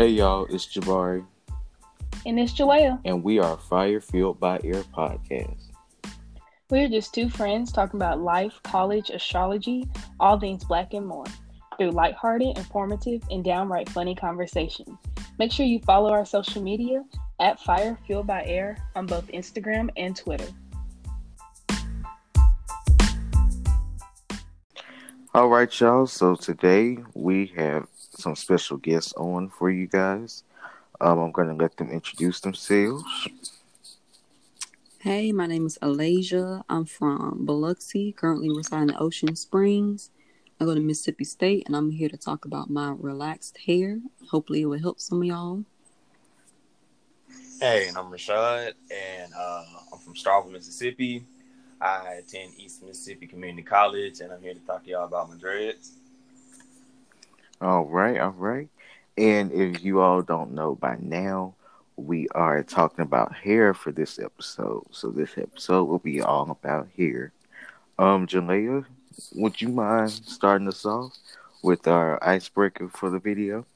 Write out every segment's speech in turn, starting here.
Hey y'all, it's Jabari. And it's Joelle. And we are Fire Fueled by Air Podcast. We're just two friends talking about life, college, astrology, all things black and more through lighthearted, informative, and downright funny conversation. Make sure you follow our social media at Fire Fueled by Air on both Instagram and Twitter. All right, y'all. So today we have some special guests on for you guys. Um, I'm going to let them introduce themselves. Hey, my name is Alasia. I'm from Biloxi, currently residing in Ocean Springs. I go to Mississippi State, and I'm here to talk about my relaxed hair. Hopefully, it will help some of y'all. Hey, and I'm Rashad, and uh, I'm from Starkville, Mississippi. I attend East Mississippi Community College, and I'm here to talk to y'all about my dreads. All right, all right. And if you all don't know by now, we are talking about hair for this episode. So this episode will be all about hair. Um, Jalea, would you mind starting us off with our icebreaker for the video?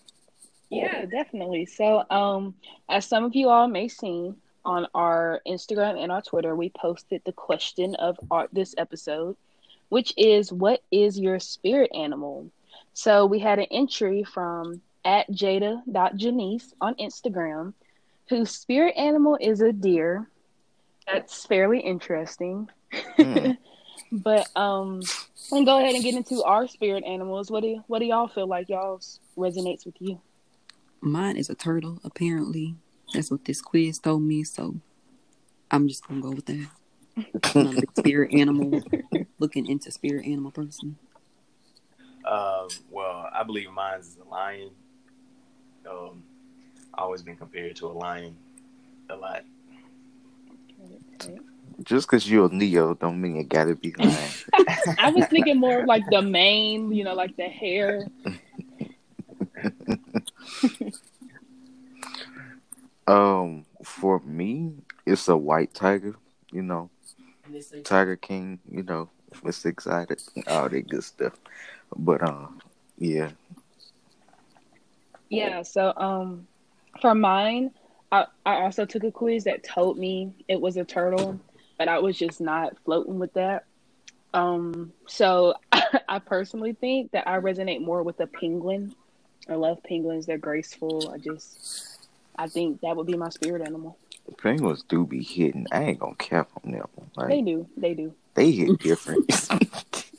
Yeah, definitely. So, um, as some of you all may seen on our Instagram and our Twitter, we posted the question of our, this episode, which is, "What is your spirit animal?" So we had an entry from at Jada.Janice on Instagram, whose spirit animal is a deer. That's fairly interesting. Mm. but um and go ahead and get into our spirit animals. What do what do y'all feel like y'all resonates with you? Mine is a turtle, apparently. That's what this quiz told me, so I'm just gonna go with that. I'm a big spirit animal looking into spirit animal person. Um, well, I believe mine's is a lion. Um, always been compared to a lion a lot. Just because you're a Leo don't mean it gotta be lion. I was thinking more of like the mane, you know, like the hair. um, for me, it's a white tiger. You know, Tiger King. You know, it's excited, all that good stuff. But um, yeah. Yeah. So um, for mine, I I also took a quiz that told me it was a turtle, but I was just not floating with that. Um, so I personally think that I resonate more with a penguin. I love penguins; they're graceful. I just, I think that would be my spirit animal. Penguins do be hitting. I ain't gonna cap on them. Like, they do. They do. They hit different.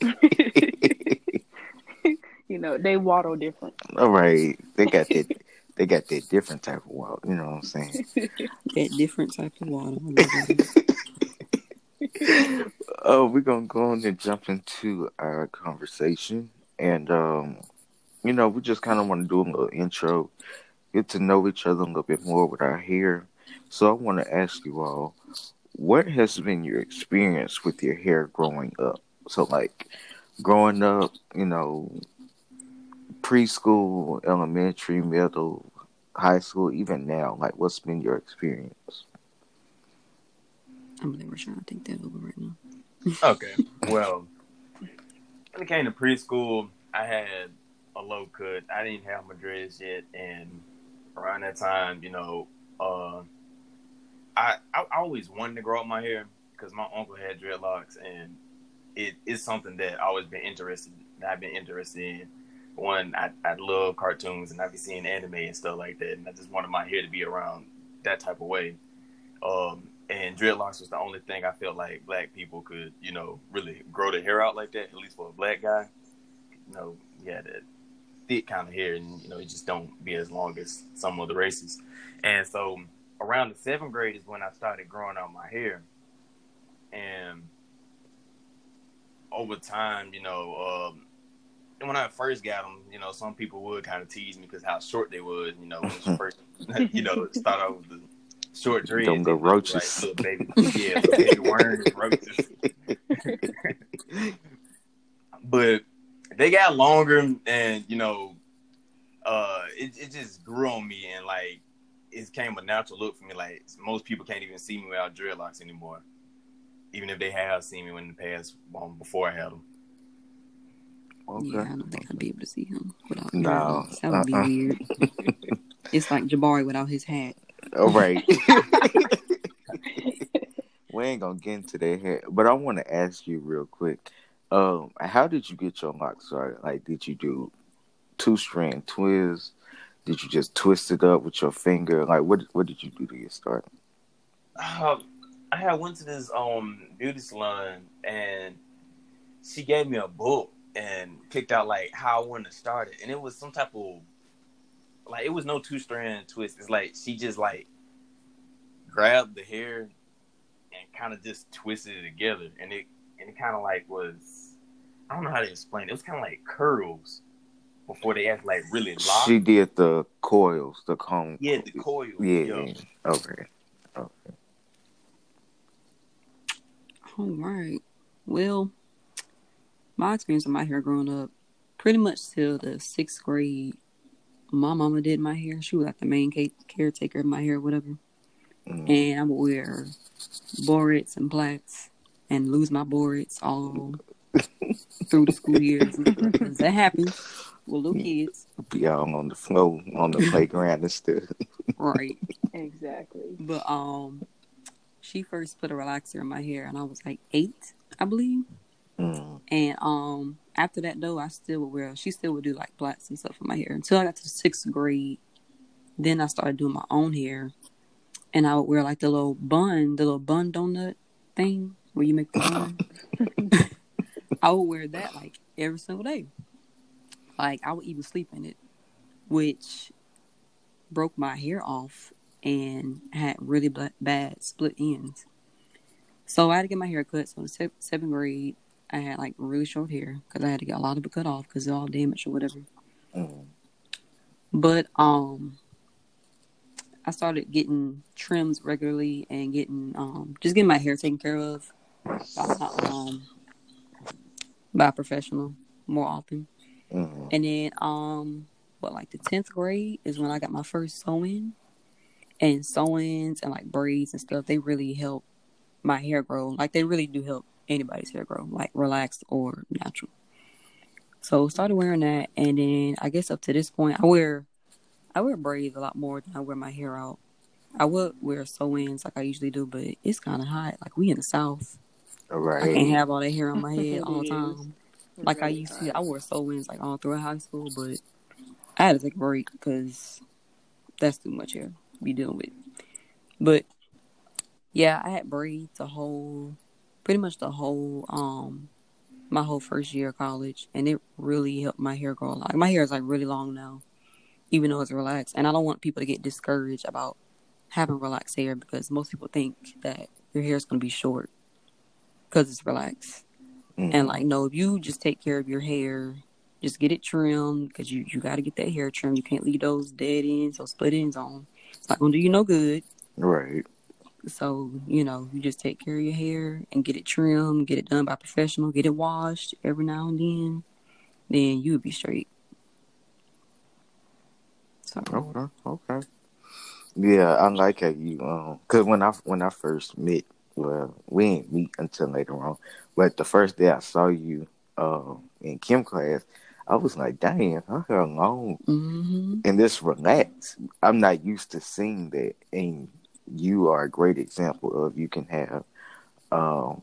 you know, they waddle different. All right, they got that. they got that different type of waddle. You know what I'm saying? that different type of waddle. oh, we're gonna go on and jump into our conversation, and um, you know, we just kind of want to do a little intro, get to know each other a little bit more with our hair. So I want to ask you all, what has been your experience with your hair growing up? So, like, growing up, you know, preschool, elementary, middle, high school, even now? Like, what's been your experience? I'm really trying to take that over right now. okay. Well, when it came to preschool, I had a low cut. I didn't have my dreads yet, and around that time, you know, uh, I, I, always wanted to grow up my hair because my uncle had dreadlocks, and it is something that I always been interested. I've been interested in one, I, I love cartoons and I be seeing anime and stuff like that, and I just wanted my hair to be around that type of way. Um, and dreadlocks was the only thing I felt like black people could, you know, really grow their hair out like that. At least for a black guy, you know, yeah, that thick kind of hair, and you know, it just don't be as long as some other races. And so, around the seventh grade is when I started growing out my hair, and over time, you know, um, when I first got them, you know, some people would kind of tease me because how short they was. You know, when you first, you know, start out with the short dreads. Don't go roaches. Like, baby, yeah, baby worms, roaches. but they got longer, and you know, uh, it it just grew on me, and like it came a natural look for me. Like most people can't even see me without dreadlocks anymore, even if they have seen me in the past um, before I had them. Okay. Yeah, I don't think I'd be able to see him without no. That would uh-uh. be weird. It's like Jabari without his hat. All right. we ain't gonna get into that here, but I want to ask you real quick. Um, how did you get your locks started? Like, did you do two strand twists? Did you just twist it up with your finger? Like, what what did you do to get started? Um, I had went to this um beauty salon and she gave me a book and picked out like how I wanted to start it, and it was some type of like it was no two strand twist. It's like she just like grabbed the hair and kind of just twisted it together, and it and it kind of like was I don't know how to explain it. It was kind of like curls before they actually like really locked. She did the coils, the comb. yeah, the coils. Yeah. Yo. Okay. Okay. All right. Well, my experience with my hair growing up, pretty much till the sixth grade, my mama did my hair. She was like the main ca- caretaker of my hair, whatever. Mm. And I would wear barrettes and plaits and lose my barrettes all through the school years. and stuff, 'cause that happens with little kids, Be all on the floor, on the playground and stuff. right? exactly. But um, she first put a relaxer in my hair, and I was like eight, I believe. Mm. And um, after that though, I still would wear. She still would do like plaits and stuff in my hair until I got to the sixth grade. Then I started doing my own hair, and I would wear like the little bun, the little bun donut thing where you make the bun. I would wear that like every single day. Like I would even sleep in it, which broke my hair off and had really bad split ends. So I had to get my hair cut. So in se- seventh grade, I had like really short hair because I had to get a lot of it cut off because it's all damaged or whatever. Mm. But um, I started getting trims regularly and getting um just getting my hair taken care of by um by a professional more often. Mm. And then um what like the tenth grade is when I got my first sew-in. And sew-ins and like braids and stuff, they really help my hair grow. Like they really do help anybody's hair grow, like relaxed or natural. So started wearing that and then I guess up to this point I wear I wear braids a lot more than I wear my hair out. I would wear sew-ins like I usually do, but it's kinda hot. Like we in the south. right? I can't have all that hair on my head all the time. Like I used to, I wore sew-ins like all throughout high school, but I had to take a break because that's too much hair to be dealing with. But yeah, I had braids the whole, pretty much the whole, um, my whole first year of college, and it really helped my hair grow. Like my hair is like really long now, even though it's relaxed. And I don't want people to get discouraged about having relaxed hair because most people think that your hair is gonna be short because it's relaxed. Mm. And like, no, if you just take care of your hair, just get it trimmed because you, you got to get that hair trimmed. You can't leave those dead ends or split ends on. It's not going to do you no good. Right. So, you know, you just take care of your hair and get it trimmed, get it done by a professional, get it washed every now and then. Then you'll be straight. So, Okay. Okay. Yeah, I like how you um, cause when I when I first met, well, we didn't meet until later on, but the first day I saw you um in chem class, I was like, dang, her hair long hmm and this relaxed. I'm not used to seeing that, and you are a great example of you can have um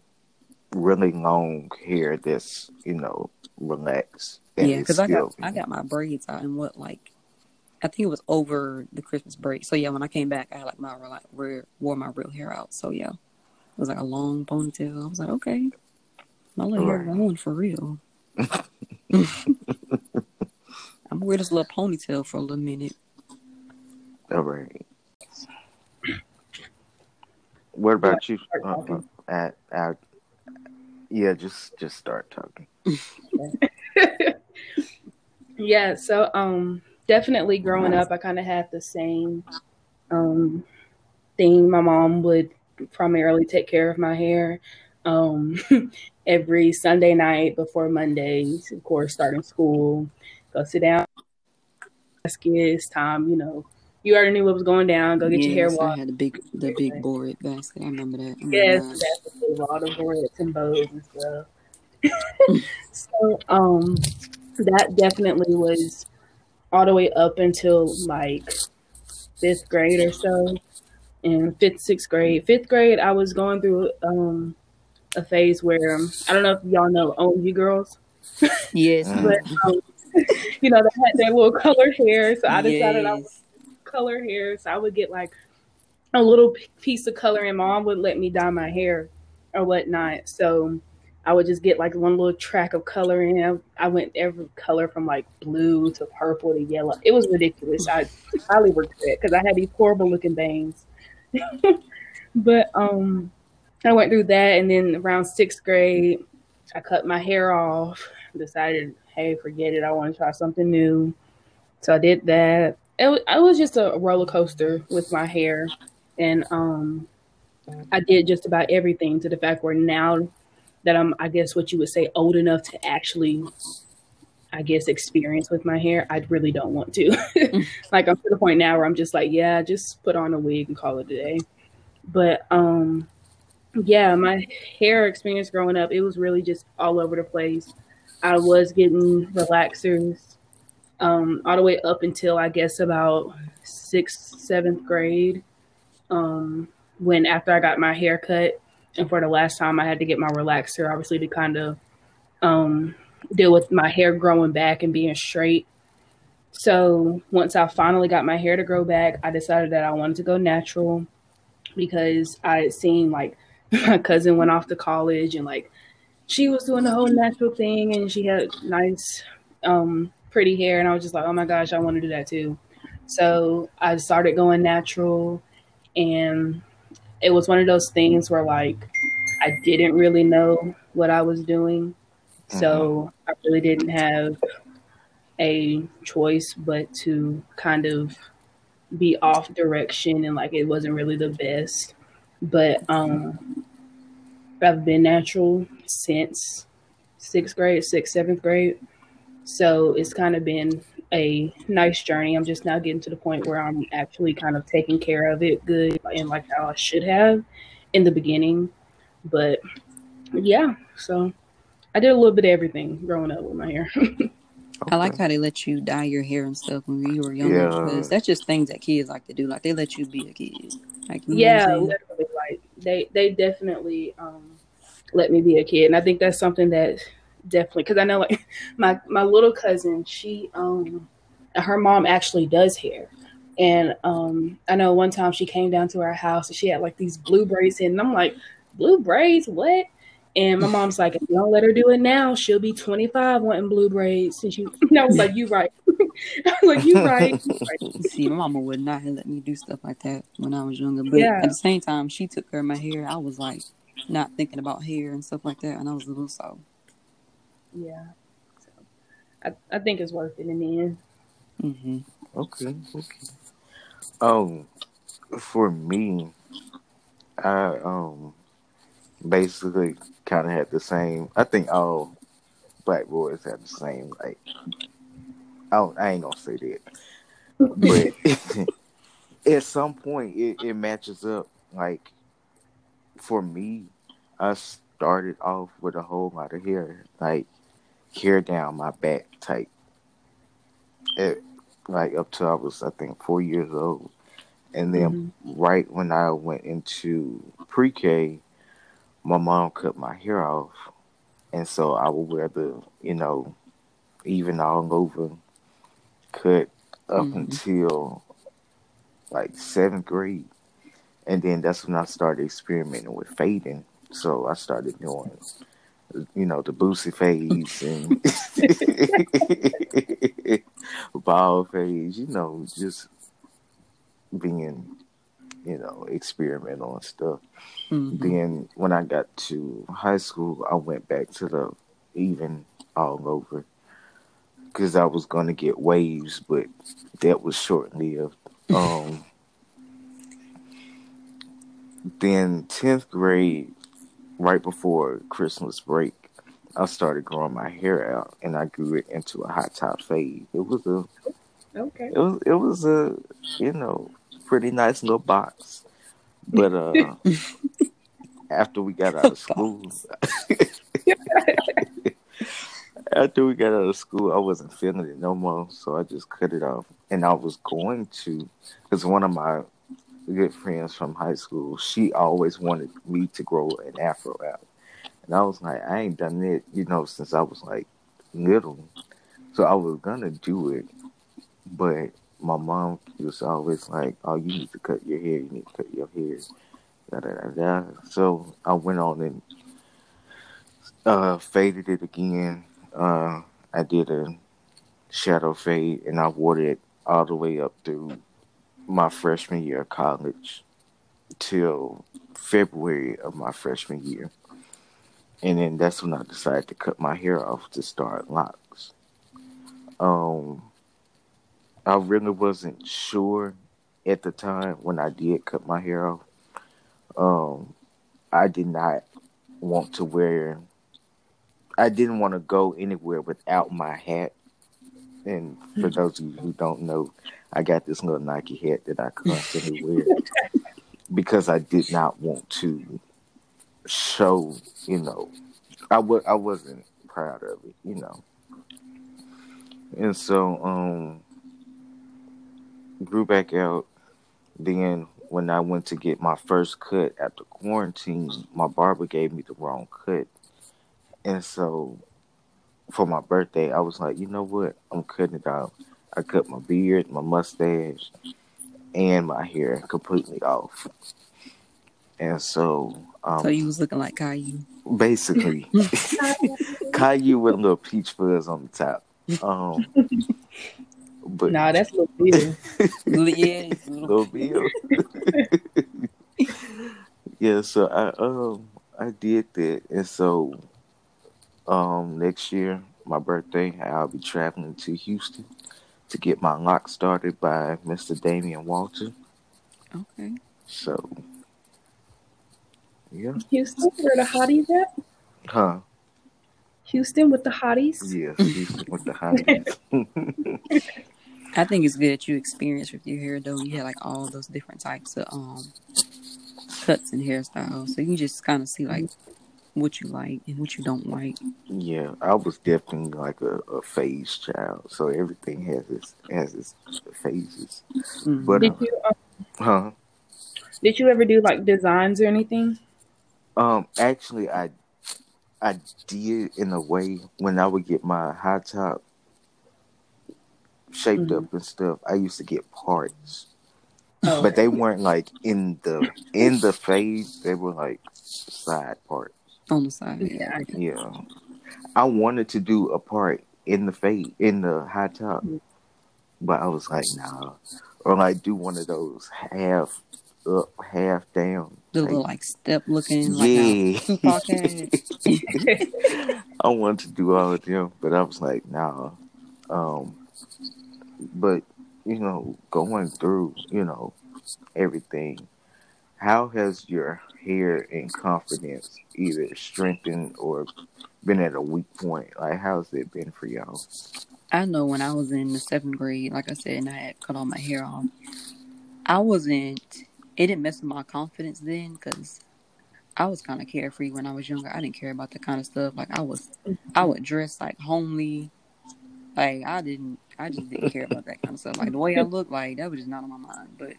really long hair that's you know relaxed. yeah, because I got I got my braids out in what like I think it was over the Christmas break. So yeah, when I came back, I had like my like real, wore my real hair out. So yeah, it was like a long ponytail. I was like, okay, my little hair Right. going for real. I'm gonna wear this little ponytail for a little minute. All right. What about you? start Uh, talking? uh, uh, uh, yeah, just just start talking. yeah, so um definitely growing up I kind of had the same um thing. My mom would primarily take care of my hair um every Sunday night before Mondays, of course, starting school. Go sit down. It's time, you know. You already knew what was going down. Go get your hair washed. I had the big the big board basket. I remember that. Oh my Yes, that's with all the barrettes and bows and stuff. so um that definitely was all the way up until like fifth grade or so. In fifth, sixth grade. Fifth grade, I was going through um, a phase where um, I don't know if y'all know OMG Girlz, Yes. But um, you know they had their little color hair. So I decided I would color hair. So I would get like a little piece of color, and mom would let me dye my hair or whatnot. So I would just get like one little track of color in. I, I went every color from like blue to purple to yellow. It was ridiculous. I highly regret because I had these horrible looking bangs. but um, I went through that, and then around sixth grade, I cut my hair off. Decided, hey, forget it. I want to try something new. So I did that. It, it was just a roller coaster with my hair, and um, I did just about everything to the fact where now that I'm, I guess, what you would say, old enough to actually, I guess, experience with my hair. I really don't want to. like I'm to the point now where I'm just like, yeah, just put on a wig and call it a day. But um, yeah, my hair experience growing up, it was really just all over the place. I was getting relaxers um, all the way up until I guess about sixth, seventh grade. Um, when after I got my hair cut, and for the last time I had to get my relaxer, obviously to kind of um, deal with my hair growing back and being straight. So once I finally got my hair to grow back, I decided that I wanted to go natural because I had seen like my cousin went off to college and like she was doing the whole natural thing and she had nice um pretty hair and I was just like, "Oh my gosh, I want to do that too." So I started going natural and it was one of those things where like I didn't really know what I was doing. So I really didn't have a choice but to kind of be off direction and like it wasn't really the best. But um I've been natural since sixth grade, sixth, seventh grade. So it's kind of been a nice journey. I'm just now getting to the point where I'm actually kind of taking care of it good and like how I should have in the beginning. But yeah, so I did a little bit of everything growing up with my hair. I like how they let you dye your hair and stuff when you were younger Yeah. because that's just things that kids like to do. Like they let you be a kid. Like yeah, what I'm saying? literally, like they they definitely um let me be a kid, and I think that's something that definitely because I know like my my little cousin, she um her mom actually does hair. And um, I know one time she came down to our house and she had like these blue braids in, and I'm like, blue braids, what? And my mom's like, if you don't let her do it now, she'll be 25 wanting blue braids. And she, and I was like, you right. I was like, you right. You right. See, my mama would not have let me do stuff like that when I was younger. But Yeah. at the same time, she took care of my hair. I was like not thinking about hair and stuff like that, and I was little. So Yeah. So I, I think it's worth it in the end. Mm-hmm. Okay, okay. Um, for me, I um basically kind of had the same. I think all black boys had the same. Like, I don't, I ain't gonna say that, but at some point it, it matches up. Like, for me, I started off with a whole lot of hair, like hair down my back type. It, like up till I was I think four years old, and then mm-hmm. right when I went into pre-K, my mom cut my hair off, and so I would wear the you know even all over cut up Mhm. until like seventh grade, and then that's when I started experimenting with fading. So I started doing you know, the Boosie phase and ball phase, you know, just being, you know, experiment and stuff. hmm Then when I got to high school, I went back to the even all over because I was going to get waves, but that was short lived. Um, then 10th grade, right before Christmas break, I started growing my hair out and I grew it into a hot top fade. It was a Okay. it was it was a you know pretty nice little box. But uh after we got out of school after we got out of school, I wasn't feeling it no more, so I just cut it off. And I was going to, because one of my good friends from high school, she always wanted me to grow an afro out. And I was like, I ain't done it, you know, since I was like little. So I was gonna do it, but my mom was always like, "Oh, you need to cut your hair. You need to cut your hair." Da, da, da. So I went on and uh, faded it again. Uh, I did a shadow fade, and I wore it all the way up through my freshman year of college till February of my freshman year. And then that's when I decided to cut my hair off to start locks. Um, I really wasn't sure at the time when I did cut my hair off. Um, I did not want to wear. I didn't want to go anywhere without my hat. And for those of you who don't know, I got this little Nike hat that I constantly wear because I did not want to show, you know, I w- I wasn't proud of it, you know. And so, um, grew back out. Then when I went to get my first cut after quarantine, my barber gave me the wrong cut. And so for my birthday, I was like, you know what? I'm cutting it off. I cut my beard, my mustache, and my hair completely off. And so um, So you was looking like Caillou. basically Caillou with a little peach fuzz on the top. Um but Nah, that's a little weird. yeah, it's a little- Little Bill. yeah, so I um I did that, and so um next year my birthday I'll be traveling to Houston to get my lock started by Mr. Damian Walter. okay. So yeah, Houston, where the hotties at? huh? Houston with the hotties. Yes, Houston with the hotties. I think it's good that you experienced with your hair though. You had like all those different types of um cuts and hairstyles, so you can just kind of see like what you like and what you don't like. yeah, I was definitely like a, a phase child, so everything has its has its phases. Mhm. But Did uh, you um, huh? did you ever do like designs or anything? Um, actually, I I did in a way when I would get my high top shaped Mhm. up and stuff. I used to get parts, Oh, but they weren't like in the in the fade. They were like side parts. on the side. yeah. Yeah, I wanted to do a part in the fade in the high top, but I was like, nah. Or like do one of those half up, half down. The little like step looking yeah. had. I wanted to do all of them, but I was like, nah. Um, but you know, going through, you know, everything, how has your hair and confidence either strengthened or been at a weak point? Like, how's it been for y'all? I know when I was in the seventh grade, like I said, and I had cut all my hair off, I wasn't, it didn't mess with my confidence then because I was kind of carefree when I was younger. I didn't care about the kind of stuff. Like, I was, I would dress like homely. Like, I didn't, I just didn't care about that kind of stuff. Like, the way I looked, like, that was just not on my mind. But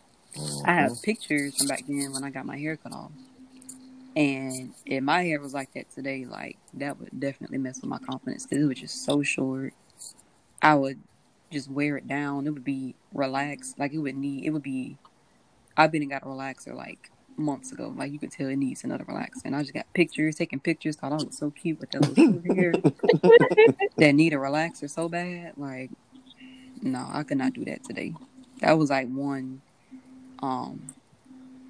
I have mm-hmm. pictures from back then when I got my hair cut off. And if my hair was like that today, like that would definitely mess with my confidence because it was just so short. I would just wear it down. It would be relaxed. Like it would need, it would be, I've been and got a relaxer like months ago. Like you could tell it needs another relaxer. And I just got pictures, taking pictures, thought I was so cute with that little hair that need a relaxer so bad. Like, no, I could not do that today. That was like one, um,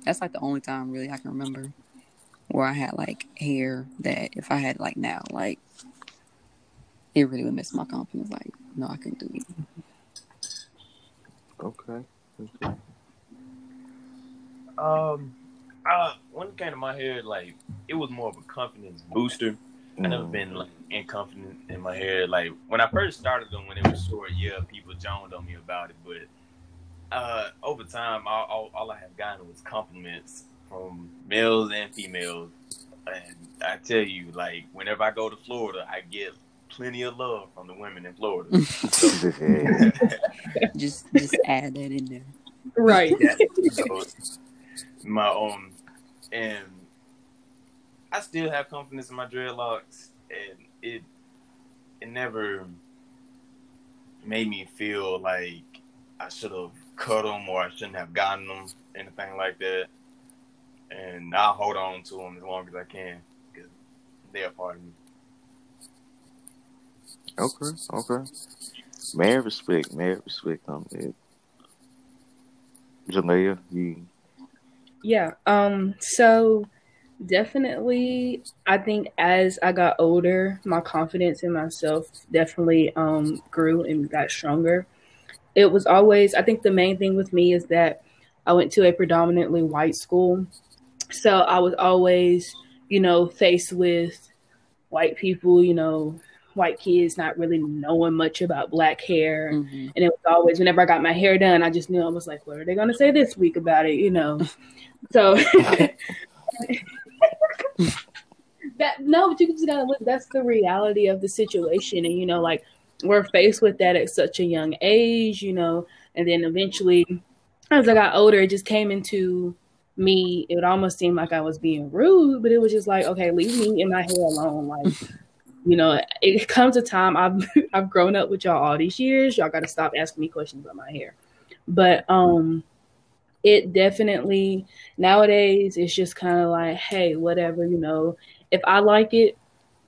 that's like the only time really I can remember where I had like hair that if I had like now, like it really would mess my confidence. Like, no, I couldn't do it. Okay. okay. Um, uh, it came to my hair, like it was more of a confidence booster. I never Mm. been like inconfident in my hair. Like when I first started them, when it was short, yeah, people joned on me about it. But uh, over time, all, all, all I have gotten was compliments from males and females. And I tell you, like whenever I go to Florida, I get plenty of love from the women in Florida. just just add that in there. Right. Yeah, so, my um, and I still have confidence in my dreadlocks, and it it never made me feel like I should have cut them or I shouldn't have gotten them, anything like that. And I'll hold on to them as long as I can because they're a part of me. Okay, okay. Man, respect, man, respect on it. Jalea, you. Yeah. Um. So definitely, I think as I got older, my confidence in myself definitely um grew and got stronger. It was always. I think the main thing with me is that I went to a predominantly white school, so I was always, you know, faced with white people, you know, white kids not really knowing much about black hair. Mm-hmm. And it was always whenever I got my hair done, I just knew I was like, what are they gonna say this week about it, you know? so that no, but you just gotta look that's the reality of the situation. And you know, like we're faced with that at such a young age, you know, and then eventually as I got older, it just came into me, it would almost seem like I was being rude, but it was just like, okay, leave me in my hair alone. Like, you know, it comes a time I've I've grown up with y'all all these years. Y'all got to stop asking me questions about my hair. But um, it definitely nowadays it's just kind of like, hey, whatever, you know, if I like it,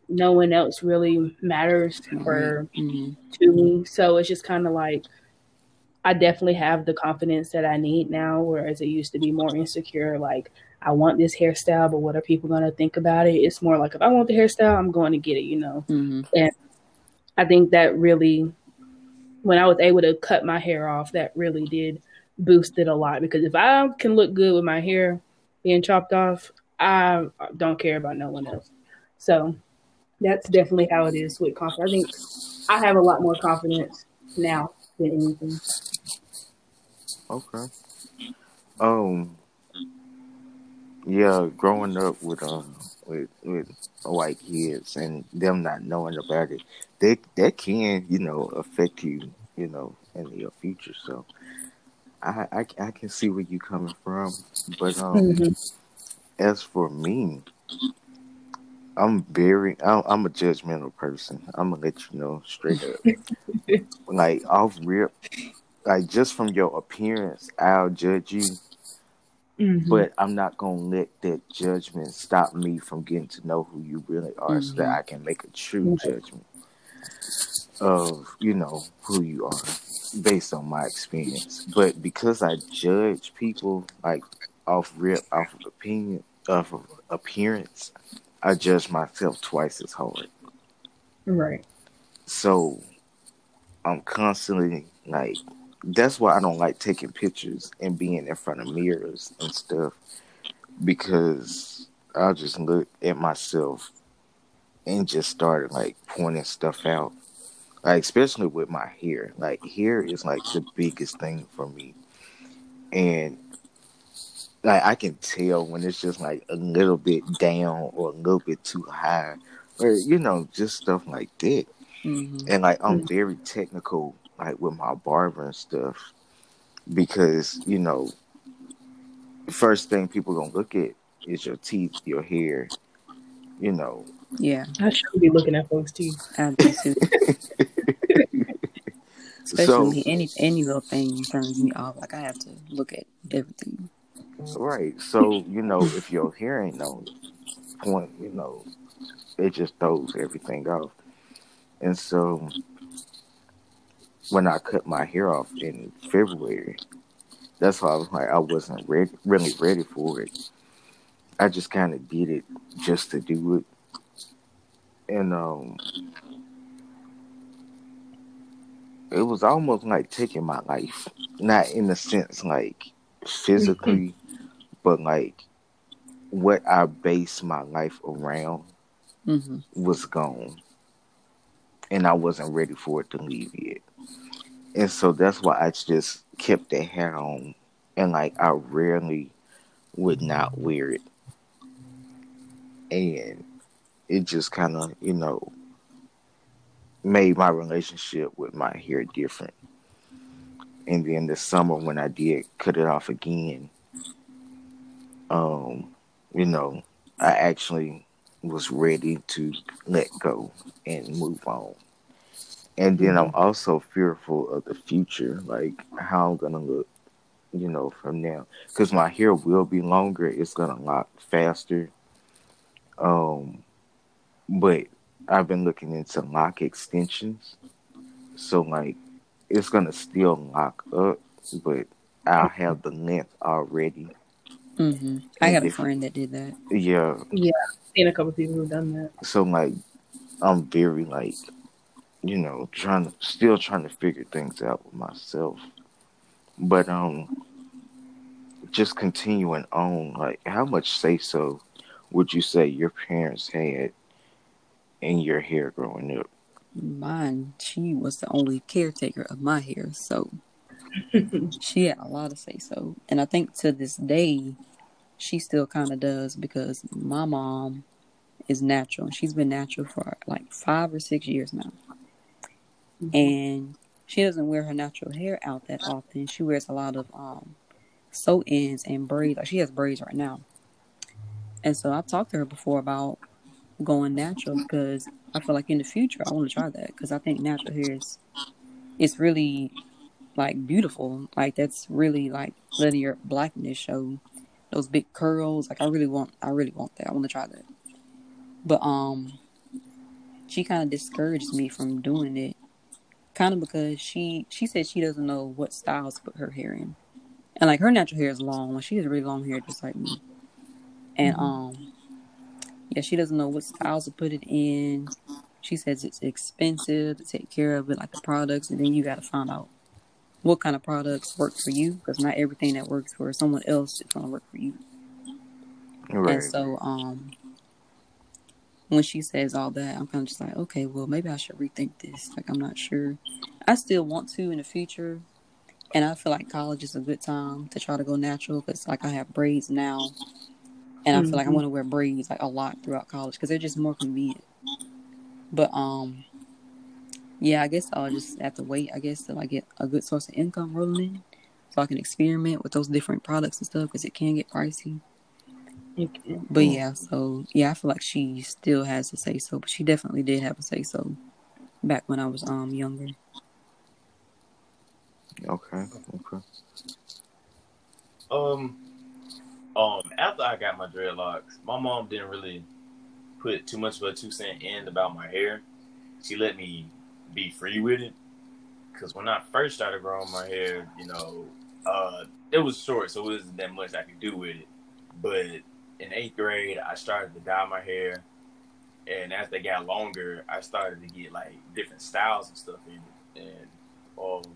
no one else really matters or Mm-hmm. to me. So it's just kind of like I definitely have the confidence that I need now, whereas it used to be more insecure. Like I want this hairstyle, but what are people gonna think about it? It's more like if I want the hairstyle, I'm going to get it. You know. Mm-hmm. I think that really, when I was able to cut my hair off, that really did boost it a lot. Because if I can look good with my hair being chopped off, I don't care about no one else. So that's definitely how it is with confidence. I think I have a lot more confidence now than anything. Okay. Um. Yeah, growing up with um with with white kids and them not knowing about it, they that can you know affect you you know in your future. So I I, I can see where you're coming from, but um Mhm. as for me, I'm very I'm, I'm a judgmental person. I'm gonna let you know straight up. like off rip, like just from your appearance, I'll judge you. Mhm. But I'm not gonna let that judgment stop me from getting to know who you really are, so that I can make a true judgment of you know who you are based on my experience. But because I judge people like off rip, off of opinion, off of appearance, I judge myself twice as hard. right. So I'm constantly like that's why I don't like taking pictures and being in front of mirrors and stuff because I'll just look at myself and just start like pointing stuff out. Like especially with my hair. Like hair is like the biggest thing for me. And like I can tell when it's just like a little bit down or a little bit too high. Or you know, just stuff like that Mm-hmm. and like I'm very technical, like with my barber and stuff, because you know, first thing people gonna look at is your teeth, your hair, you know. Yeah, I should be looking at folks too. I do too. So Especially any any little thing turns me off. Like I have to look at everything. right, so you know, if your hair ain't no point, you know, it just throws everything off. And so when I cut my hair off in February, that's why I was like I wasn't ready, really ready for it. I just kind of did it just to do it, and um, it was almost like taking my life, not in the sense like physically, but like what I base my life around Mm-hmm. was gone, and I wasn't ready for it to leave yet. And so that's why I just kept the hair on, and like I rarely would not wear it, and it just kind of you know made my relationship with my hair different. And then this summer when I did cut it off again, um, you know, I actually was ready to let go and move on. And then I'm also fearful of the future, like how I'm gonna look, you know, from now. Because my hair will be longer, it's gonna lock faster. Um, but I've been looking into lock extensions, so like it's gonna still lock up, but I'll have the length already. hmm I And got a friend that did that. yeah, Yeah, I've seen a couple people who've done that. so like I'm very like you know trying to still trying to figure things out with myself, but um just continuing on like how much say so would you say your parents had in your hair growing up? Mine, she was the only caretaker of my hair, so she had a lot to say so. And I think to this day, she still kind of does because my mom is natural. And she's been natural for like five or six years now. And she doesn't wear her natural hair out that often. She wears a lot of um sew ins and braids. Like she has braids right now. And so I've talked to her before about going natural because I feel like in the future I want to try that because I think natural hair is it's really like beautiful. Like that's really like letting your blackness show. Those big curls, like I really want, I really want that. I want to try that. But um, she kind of discouraged me from doing it, kind of because she she said she doesn't know what styles to put her hair in, and like her natural hair is long. She has really long hair, just like me. And um, yeah, she doesn't know what styles to put it in. She says it's expensive to take care of it, like the products, and then you got to find out what kind of products work for you because not everything that works for someone else is going to work for you. Right. And so, um, when she says all that, I'm kind of just like, okay, well, maybe I should rethink this. Like, I'm not sure. I still want to in the future, and I feel like college is a good time to try to go natural because, like, I have braids now, and I feel like I Mhm. want to wear braids like a lot throughout college because they're just more convenient. But um, yeah, I guess I'll just have to wait. I guess till I get a good source of income rolling in, so I can experiment with those different products and stuff because it can get pricey. You can. But yeah, so yeah, I feel like she still has to say so, but she definitely did have to say so back when I was um younger. Okay. Okay. Um, um, after I got my dreadlocks, my mom didn't really put too much of a two cent in about my hair. She let me be free with it. Cause when I first started growing my hair, you know, uh, it was short, so it wasn't that much I could do with it. But in eighth grade, I started to dye my hair, and as they got longer, I started to get like different styles and stuff in it. And um,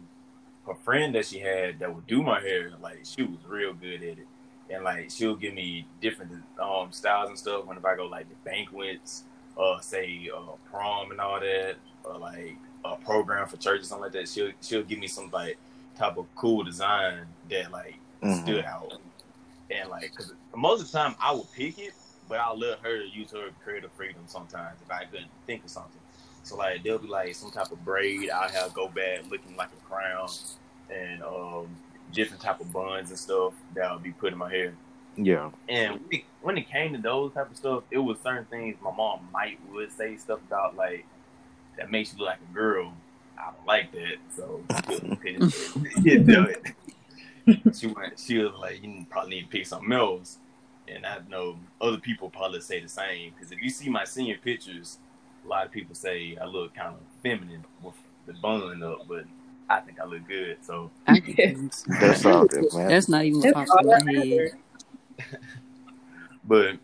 her friend that she had that would do my hair, like she was real good at it, and like she'll give me different um styles and stuff whenever I go like the banquets, uh, say uh, prom and all that, or like a program for church or something like that. She'll she'll give me some like type of cool design that like Mhm. stood out, and like because most of the time I would pick it, but I'll let her use her creative freedom sometimes if I couldn't think of something. So like there'll be like some type of braid I'll have go back looking like a crown and um different type of buns and stuff that I'll be put in my hair. Yeah. And when it, when it came to those type of stuff, it was certain things my mom might would say stuff about like that makes you look like a girl. I don't like that, so you know it. She went. She was like, "You probably need to pick something else." And I know other people probably say the same because if you see my senior pictures, a lot of people say I look kind of feminine with the bun up, but I think I look good. So I get. That's all that man. That's not even what That's all that my head. matters. But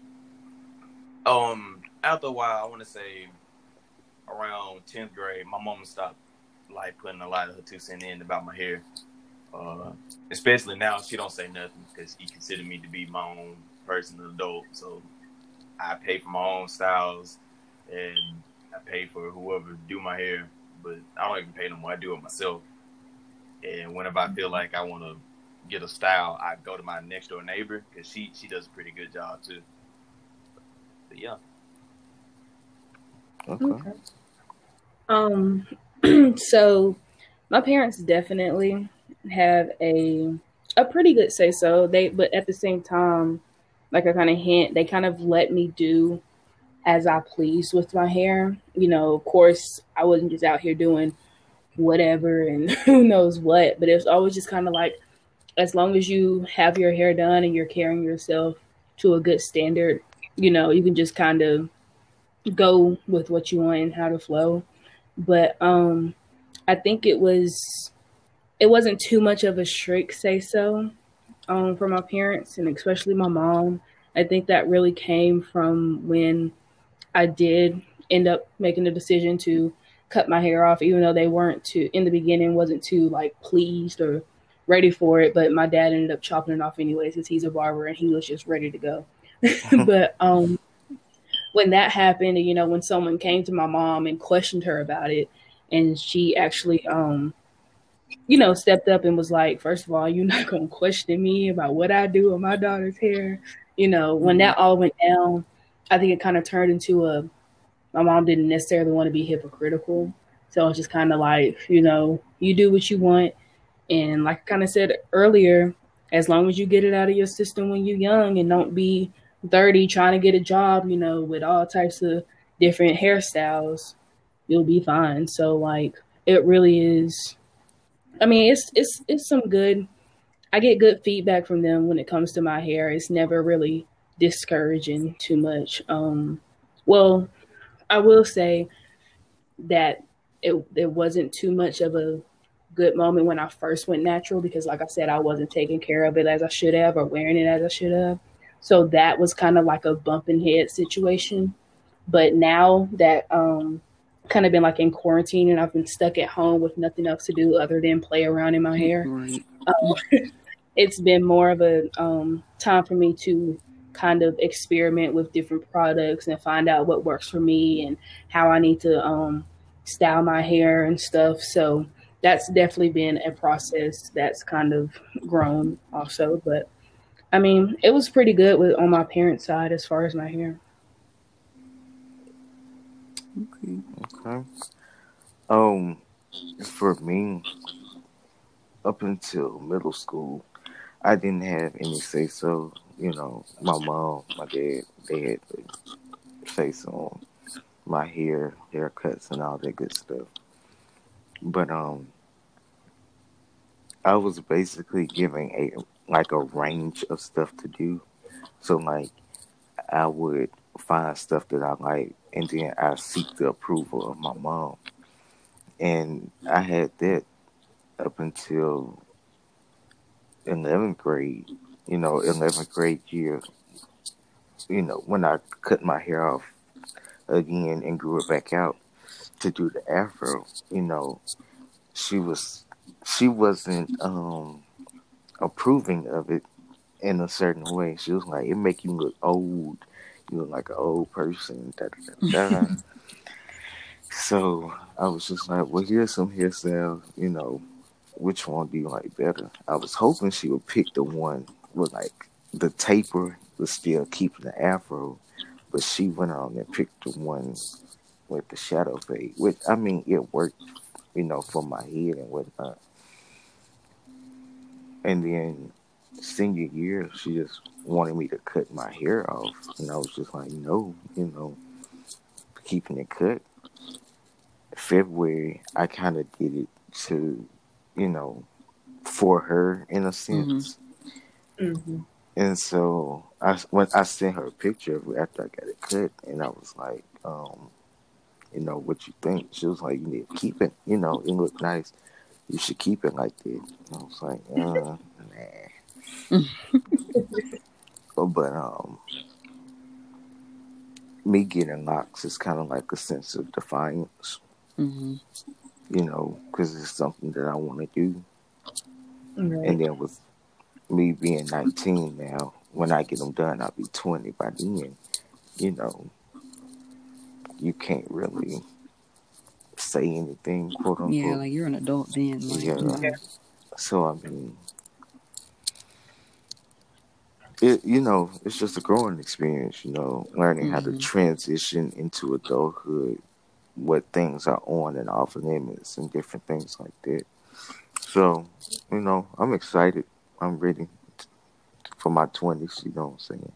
um, after a while, I want to say around tenth grade, my mom stopped like putting a lot of her two cent in about my hair. Uh, especially now, she don't say nothing because she considered me to be my own person, adult. So I pay for my own styles and I pay for whoever do my hair, but I don't even pay them. I do it myself. And whenever I feel like I want to get a style, I go to my next door neighbor because she she does a pretty good job too. But yeah, Okay. Okay. Um, so my parents definitely have a a pretty good say so. They but at the same time, like I kind of hint, they kind of let me do as I please with my hair. You know, of course, I wasn't just out here doing whatever and who knows what, but it's always just kind of like as long as you have your hair done and you're carrying yourself to a good standard, you know, you can just kind of go with what you want and how to flow. But um I think it was it wasn't too much of a strict say so um from my parents and especially my mom. I think that really came from when I did end up making the decision to cut my hair off, even though they weren't too in the beginning wasn't too like pleased or ready for it. But my dad ended up chopping it off anyways because he's a barber and he was just ready to go. but um when that happened, you know, when someone came to my mom and questioned her about it, and she actually, um, you know, stepped up and was like, first of all, you're not going to question me about what I do with my daughter's hair. You know, when that all went down, I think it kind of turned into a, my mom didn't necessarily want to be hypocritical. So it's just kind of like, you know, you do what you want. And like I kind of said earlier, as long as you get it out of your system when you're young and don't be 30 trying to get a job, you know, with all types of different hairstyles, you'll be fine. So like it really is I mean, it's it's it's some good I get good feedback from them when it comes to my hair. It's never really discouraging too much. Um well, I will say that it it wasn't too much of a good moment when I first went natural because like I said I wasn't taking care of it as I should have or wearing it as I should have. So that was kind of like a bumping head situation. But now that um kind of been like in quarantine and I've been stuck at home with nothing else to do other than play around in my hair. Right. Um, it's been more of a um, time for me to kind of experiment with different products and find out what works for me and how I need to um, style my hair and stuff. So that's definitely been a process that's kind of grown also. But I mean, it was pretty good with on my parents' side as far as my hair. Okay. Okay. Um, for me, up until middle school, I didn't have any say so. You know, my mom, my dad, they had the so on my hair, haircuts, and all that good stuff. But um, I was basically giving a like a range of stuff to do. So like, I would find stuff that I like, and then I seek the approval of my mom. And I had that up until 11th grade. You know, 11th grade year. You know, when I cut my hair off again and grew it back out to do the afro. You know, she was she wasn't um approving of it in a certain way. She was like, "It make you look old. You look like an old person." Da, da, da, da. so I was just like, "Well, here's some hairstyles. You know, which one do you like better?" I was hoping she would pick the one with like the taper, was still keeping the afro. But she went on and picked the one with the shadow fade, which I mean, it worked, you know, for my head and whatnot. And then senior year, she just wanted me to cut my hair off, and I was just like, no, you know, keeping it cut. February, I kind of did it to, you know, for her in a sense. Mm-hmm. And so I when I sent her a picture of it after I got it cut, and I was like, um, you know, what you think? She was like, you need to keep it. You know, it looked nice. You should keep it like that. And I was like, uh, nah. But, um, me getting locks is kind of like a sense of defiance, hmm you know, because it's something that I want to do. Right. And then with me being 19 now, when I get them done, I'll be 20 by then. You know, you can't really say anything, quote unquote. Yeah, like you're an adult then. Like, Yeah. know. So I mean, it you know, it's just a growing experience. You know, learning how to Mhm. transition into adulthood what things are on and off limits and different things like that. So, you know, I'm excited. I'm ready for my 20s, you know what I'm saying?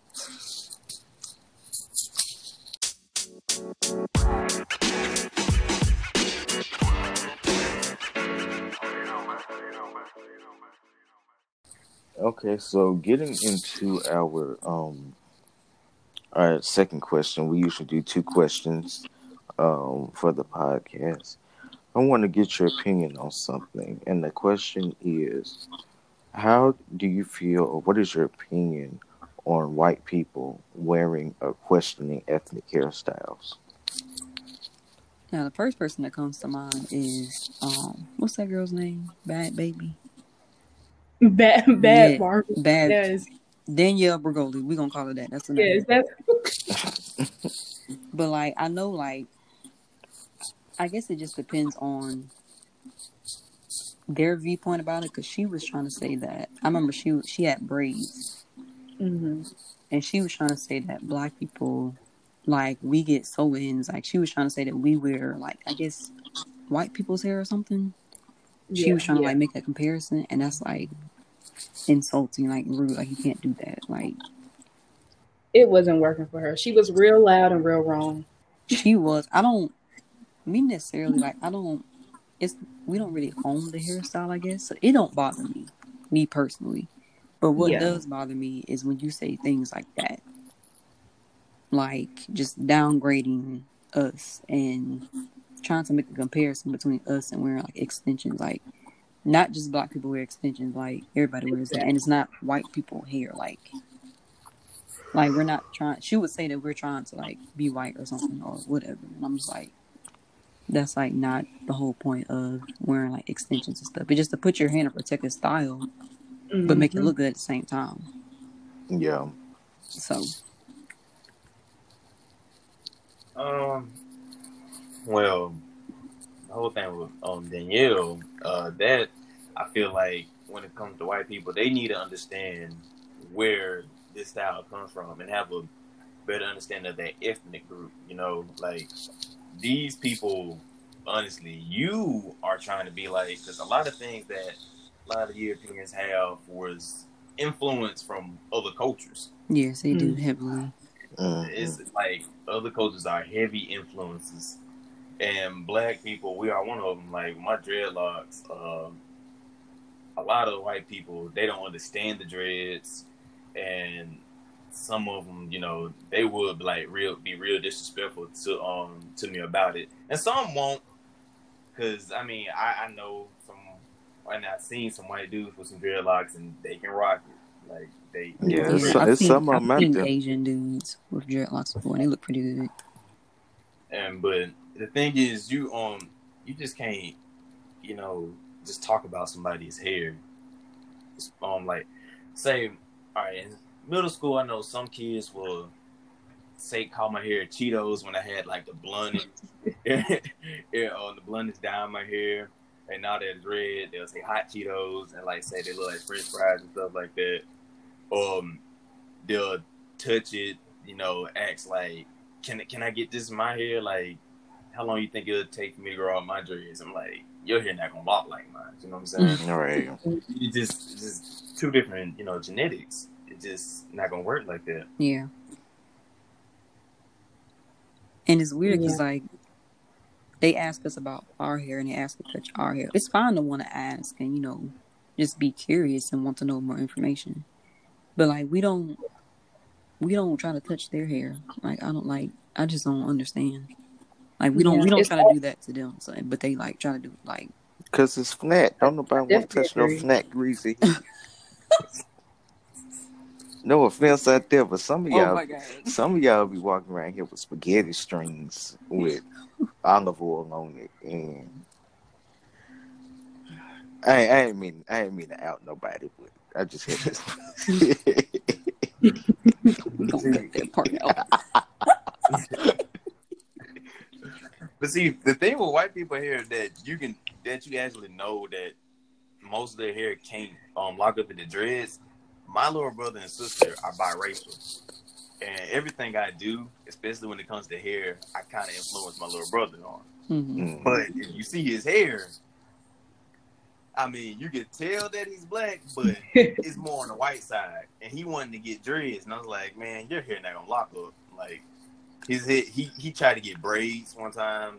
Okay, so getting into our um our second question, we usually do two questions um for the podcast. I want to get your opinion on something, and the question is how do you feel or what is your opinion on white people wearing or questioning ethnic hairstyles? Now, the first person that comes to mind is um, what's that girl's name? Bhad Bhabie. Bad, bad Yeah, Barbie. Bad Yes, Danielle Bregoli. We're gonna call her that. That's the name. yes, that's But like, I know, like, I guess it just depends on their viewpoint about it. Cause she was trying to say that I remember she she had braids, hmm and she was trying to say that black people, like, we get sew-ins. Like, she was trying to say that we wear like I guess white people's hair or something. She yeah, was trying to like make that comparison, and that's like insulting, like rude. Like you can't do that. Like It wasn't working for her. She was real loud and real wrong. she was. I don't me necessarily like. I don't. It's we don't really own the hairstyle. I guess so. It don't bother me, me personally. But what Yeah. does bother me is when you say things like that, like just downgrading us and trying to make a comparison between us and wearing like extensions, like. Not just black people wear extensions, like everybody wears that, and it's not white people hair, like like we're not trying. She would say that we're trying to like be white or something or whatever, and I'm just like, that's like not the whole point of wearing like extensions and stuff. But just to put your hand in protect protected style, but make it Mhm. look good at the same time. Yeah. So Um, well, the whole thing with um Danielle, uh, that I feel like when it comes to white people, they need to understand where this style comes from and have a better understanding of their ethnic group. You know, like these people. Honestly, you are trying to be like because a lot of things that a lot of Europeans have was influence from other cultures. yes, they do Mm. heavily. It's like other cultures are heavy influences, and black people, we are one of them. Like my dreadlocks, um, a lot of white people they don't understand the dreads, and some of them, you know, they would like real be real disrespectful to um to me about it, and some won't, because I mean I, I know some. And I've seen some white dudes with some dreadlocks, and they can rock it. Like they, Yeah, they it's, really- I've it's seen, some of I've them out seen there. Asian dudes with dreadlocks before, and they look pretty good. And but the thing is, you um, you just can't, you know, just talk about somebody's hair. It's, Um, like, say, all right, in middle school, I know some kids will say call my hair Cheetos when I had like the blondest, yeah, on the blondest down my hair, and now that it's red, they'll say hot Cheetos and like say they look like French fries and stuff like that. Um, they'll touch it, you know, acts like can can I get this in my hair? Like, how long you think it'll take for me to grow out my dreads? I'm like, your hair not gonna walk like mine. You know what I'm saying? All right. you just it's just two different, you know, genetics. It's just not gonna work like that. Yeah. And it's weird because like they ask us about our hair and they ask to touch our hair. It's fine to want to ask and you know just be curious and want to know more information, but like we don't we don't try to touch their hair. Like I don't like I just don't understand. Like we don't Yeah, we don't it's try to do that to them. So but they like try to do it like Cause it's flat. I don't nobody want to touch no flat greasy. no offense out there, but some of oh y'all, my god. some of y'all be walking around here with spaghetti strings with olive oil on it, and I, I ain't mean, I ain't mean to out nobody, but I just had this. We gonna cut that part out. But see, the thing with white people here that you can that you actually know that most of their hair can't um lock up in the dreads. My little brother and sister are biracial. and everything I do, especially when it comes to hair, I kind of influence my little brother on. Mm-hmm. Mm. But if you see his hair, I mean, you can tell that he's black, but it's more on the white side. And he wanted to get dreads, and I was like, man, your hair not gonna lock up. Like his head, he he tried to get braids one time.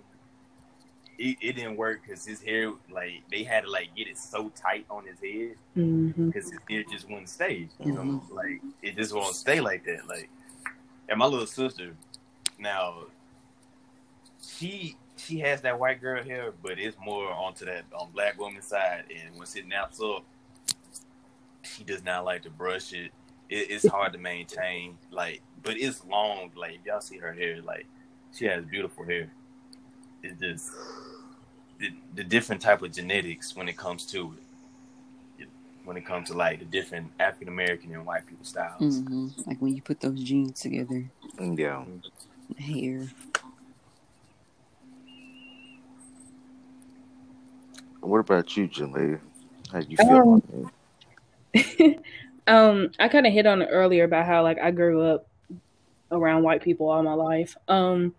It, it didn't work because his hair, like they had to like get it so tight on his head mm-hmm. because his hair just wouldn't stay. You know, mm-hmm. like it just won't stay like that. Like, and my little sister, now, she she has that white girl hair, but it's more onto that on black woman side. And once it naps up, she does not like to brush it. it it's hard to maintain. Like, but it's long. Like, if y'all see her hair, like she has beautiful hair. It's just the, the different type of genetics when it comes to it when it comes to like the different African American and white people styles. hmm Like when you put those genes together, Yeah. hair. What about you, Jalea? How do you feel? Um, um, I kind of hit on it earlier about how like I grew up around white people all my life. Um,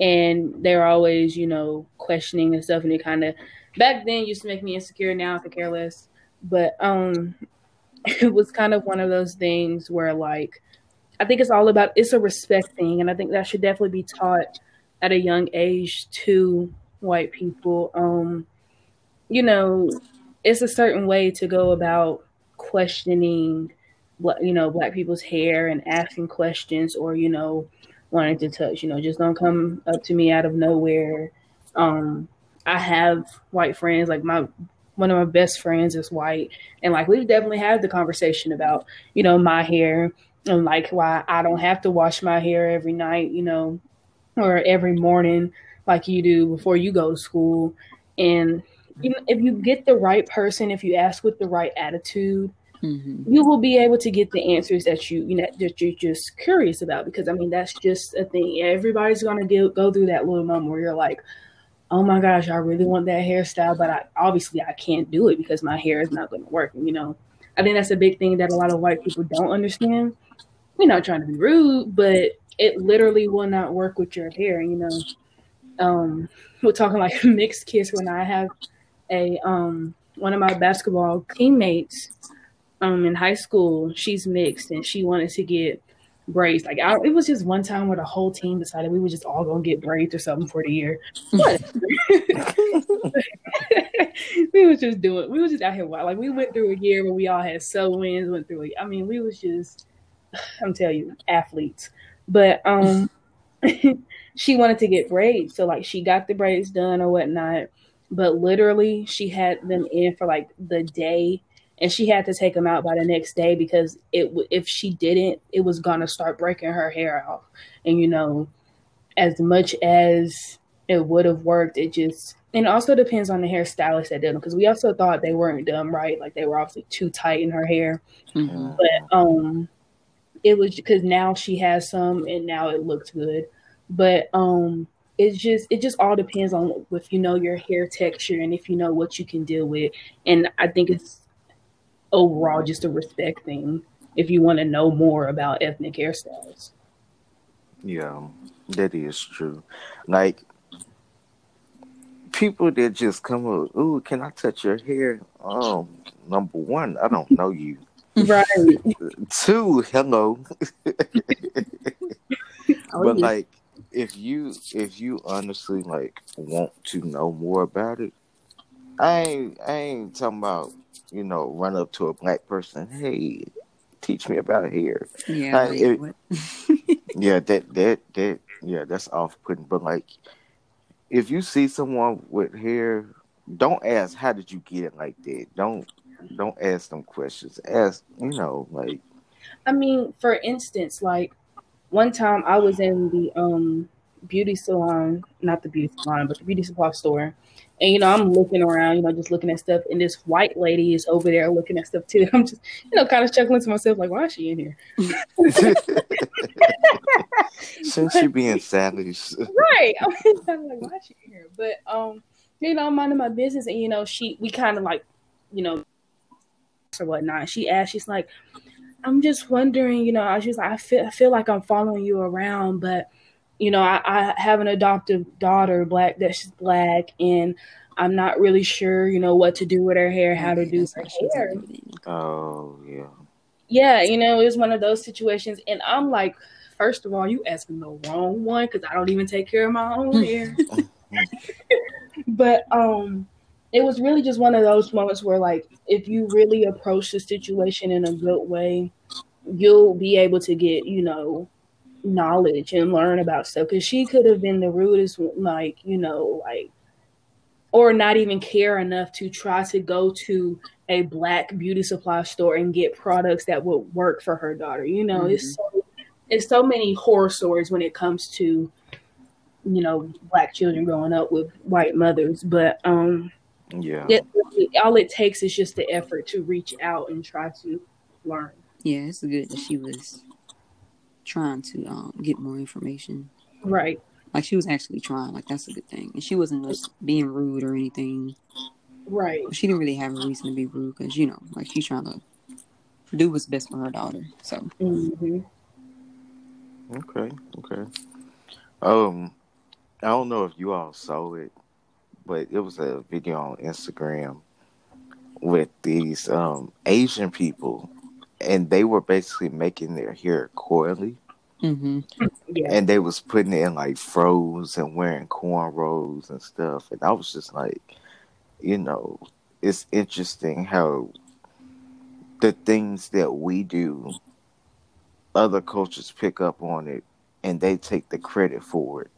and they're always, you know, questioning and stuff, and it kind of back then used to make me insecure. Now I could care less, but um, it was kind of one of those things where like I think it's all about it's a respect thing, and I think that should definitely be taught at a young age to white people. Um, you know, it's a certain way to go about questioning, you know, black people's hair and asking questions, or you know, wanting to touch. You know, just don't come up to me out of nowhere. Um, I have white friends, like my one of my best friends is white, and like we've definitely had the conversation about, you know, my hair and like why I don't have to wash my hair every night, you know, or every morning like you do before you go to school. And if you get the right person, if you ask with the right attitude, hmm you will be able to get the answers that you you know that you're just curious about. Because I mean, that's just a thing. Everybody's gonna go go through that little moment where you're like, "Oh my gosh, I really want that hairstyle," but I obviously I can't do it because my hair is not going to work. You know, I think that's a big thing that a lot of white people don't understand. We're not trying to be rude, but it literally will not work with your hair. You know, um, we're talking like mixed kids when I have a um one of my basketball teammates um in high school she's mixed and she wanted to get braids. Like I, it was just one time where the whole team decided we were just all gonna get braids or something for the year. What we was just doing we was just out here wild. like we went through a year where we all had sew-ins went through i mean we was just i'm telling you athletes. But um she wanted to get braids. So like she got the braids done or whatnot. But literally she had them in for like the day and she had to take them out by the next day because it if she didn't it was gonna start breaking her hair off. And you know as much as it would have worked it just and it also depends on the hairstylist that did them because we also thought they weren't done right? Like they were obviously too tight in her hair. Hmm but um it was because now she has some and now it looks good. But um it's just it just all depends on if you know your hair texture and if you know what you can deal with. And i think it's overall just a respect thing if you want to know more about ethnic hairstyles Yeah, that is true. Like people that just come up, ooh, can I touch your hair? Um, number one, I don't know you. right Two, hello. Oh, but yeah. like if you if you honestly like want to know more about it, I ain't I ain't talking about, you know, run up to a black person, hey, teach me about hair. Yeah. Like, it- Yeah, that that that yeah, that's off putting. But like if you see someone with hair, don't ask how did you get it like that. Don't don't ask them questions. Ask you know, like I mean, for instance, like one time I was in the um beauty salon, not the beauty salon, but the beauty supply store. And you know, I'm looking around, you know, just looking at stuff, and this white lady is over there looking at stuff too. I'm just, you know, kind of chuckling to myself, like, why is she in here? shouldn't she be in Sally's? right. I'm like, why is she in here? But um, you know, I'm minding my business, and you know, she we kind of like, you know, or whatnot. She asked, she's like, I'm just wondering, you know, I was just I feel I feel like I'm following you around, but you know, I, I have an adoptive daughter, black that's black, and I'm not really sure, you know, what to do with her hair, how to do her hair. Oh yeah. Yeah, you know, it was one of those situations, and I'm like, first of all, you asking the wrong one because I don't even take care of my own hair. but um, it was really just one of those moments where, like, if you really approach the situation in a good way, you'll be able to get, you know, knowledge and learn about stuff. Because she could have been the rudest, like, you know, like, or not even care enough to try to go to a black beauty supply store and get products that would work for her daughter. You know, it's so it's so many horror stories when it comes to you know black children growing up with white mothers. But um, Yeah. it, all it takes is just the effort to reach out and try to learn. Yeah, it's good that she was trying to um, get more information. Right. Like she was actually trying. Like that's a good thing. And she wasn't just being rude or anything. Right. She didn't really have a reason to be rude because you know, like she's trying to do what's best for her daughter. So hmm Okay. Okay. Um, I don't know if you all saw it, but it was a video on Instagram with these um Asian people, and they were basically making their hair coily, hmm Yeah. and they was putting it in like froze and wearing cornrows and stuff, and I was just like, you know, it's interesting how the things that we do, other cultures pick up on it and they take the credit for it,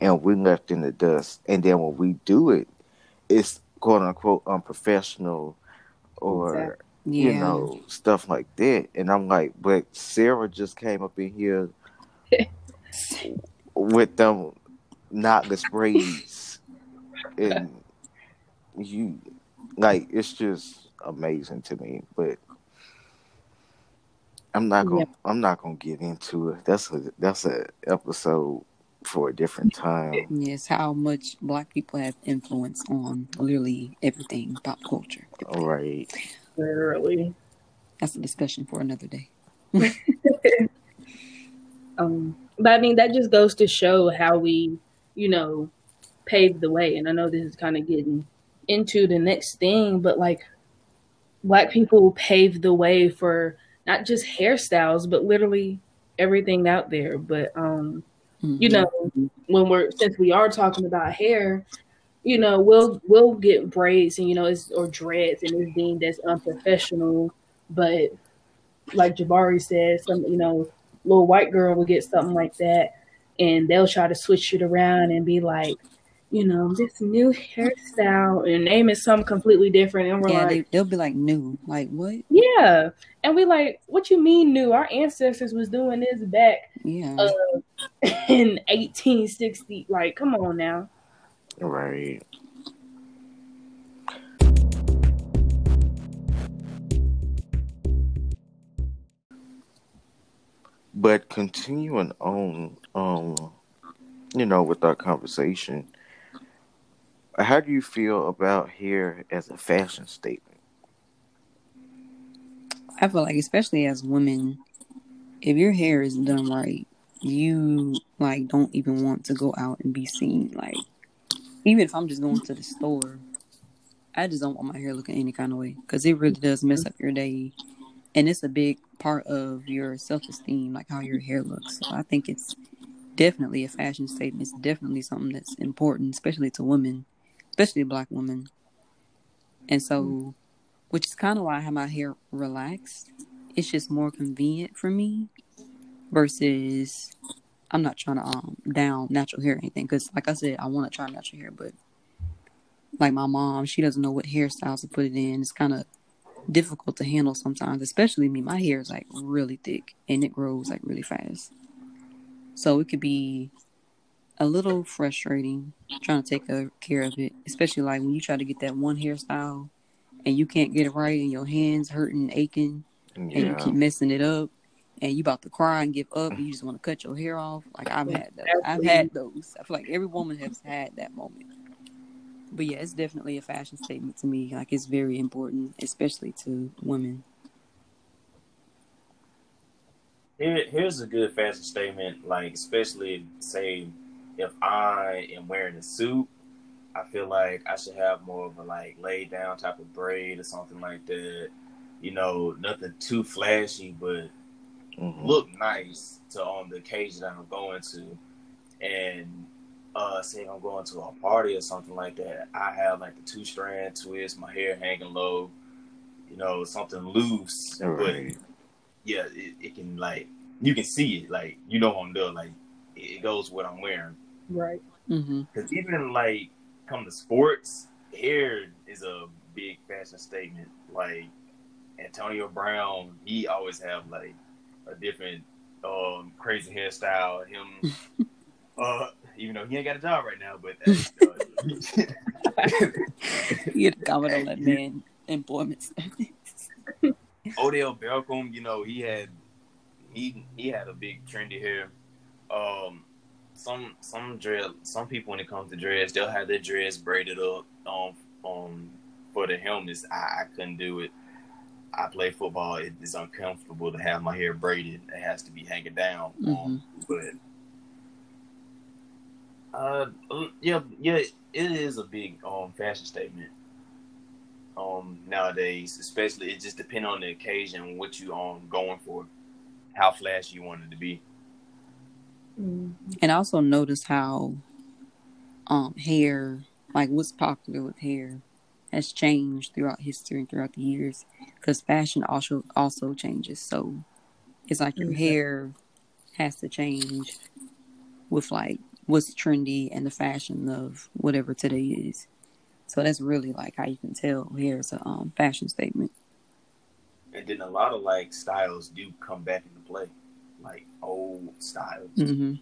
and we're left in the dust. And then when we do it, it's quote unquote unprofessional or Exactly. Yeah, you know stuff like that. And I'm like, but Sarah just came up in here with them knotless braids, and you like it's just amazing to me. But I'm not gonna I'm not gonna get into it. That's a that's a episode for a different time. yes, how much black people have influence on literally everything pop culture. All right. Literally. That's a discussion for another day. Um, but I mean, that just goes to show how we, you know, paved the way. And I know this is kind of getting into the next thing, but like, black people paved the way for not just hairstyles, but literally everything out there. But um, you Mhm. know, when we're since we are talking about hair, you know, we'll we'll get braids and you know, it's or dreads and it's deemed as unprofessional. But like Jabari said, some you know, little white girl will get something like that and they'll try to switch it around and be like, you know, this new hairstyle and name is something completely different. And we're yeah, like, they, they'll be like new. Like what? yeah. And we like, what you mean new? Our ancestors was doing this back Yeah, uh, in 1860. Like, come on now. Right. But continuing on, um, you know, with our conversation, how do you feel about hair as a fashion statement? I feel like especially as women, if your hair is done right, you like don't even want to go out and be seen. Like even if I'm just going to the store, I just don't want my hair looking any kind of way because it really does mess up your day, and it's a big part of your self esteem, like how your hair looks. So I think it's definitely a fashion statement. It's definitely something that's important, especially to women, especially black women. And so, which is kind of why I have my hair relaxed. It's just more convenient for me versus I'm not trying to um down natural hair or anything because, like I said, I want to try natural hair, but like my mom, she doesn't know what hairstyles to put it in. It's kind of difficult to handle sometimes, especially me. My hair is like really thick and it grows like really fast, so it could be a little frustrating trying to take care of it, especially like when you try to get that one hairstyle and you can't get it right and your hands hurting, aching, and you keep messing it up and you about to cry and give up and you just want to cut your hair off. Like I've had those. I've had those. I feel like every woman has had that moment. But yeah, it's definitely a fashion statement to me. Like it's very important, especially to women. here here's a good fashion statement. Like especially say if I am wearing a suit, I feel like I should have more of a like laid down type of braid or something like that. You know, nothing too flashy, but Mhm. look nice to on the occasion that I'm going to. And uh say I'm going to a party or something like that, I have like the two strand twist, my hair hanging low, you know, something loose. Right. But yeah, it, it can like you can see it, like you know what I'm doing, like it, it goes with what I'm wearing. Right. Mm-hmm. Cause even like come to sports, hair is a big fashion statement. Like Antonio Brown, he always have like a different um crazy hairstyle. Him uh even though he ain't got a job right now, but uh, You had comment on that man employment status. Odell Beckham, you know, he had he he had a big trendy hair. Um, some some dread some people when it comes to dreads, they'll have their dreads braided up um um for the helmets. I, I couldn't do it. I play football. It is uncomfortable to have my hair braided. It has to be hanging down. Um, but uh, yeah, yeah, it is a big um fashion statement. Um, nowadays, especially it just depends on the occasion, what you um going for, how flashy you want it to be. Mm. And also notice how um hair, like what's popular with hair, has changed throughout history and throughout the years. Because fashion also also changes. So it's like your Mhm. hair has to change with like what's trendy and the fashion of whatever today is. So that's really like how you can tell hair is a um, fashion statement. And then a lot of like styles do come back into play, like old styles. hmm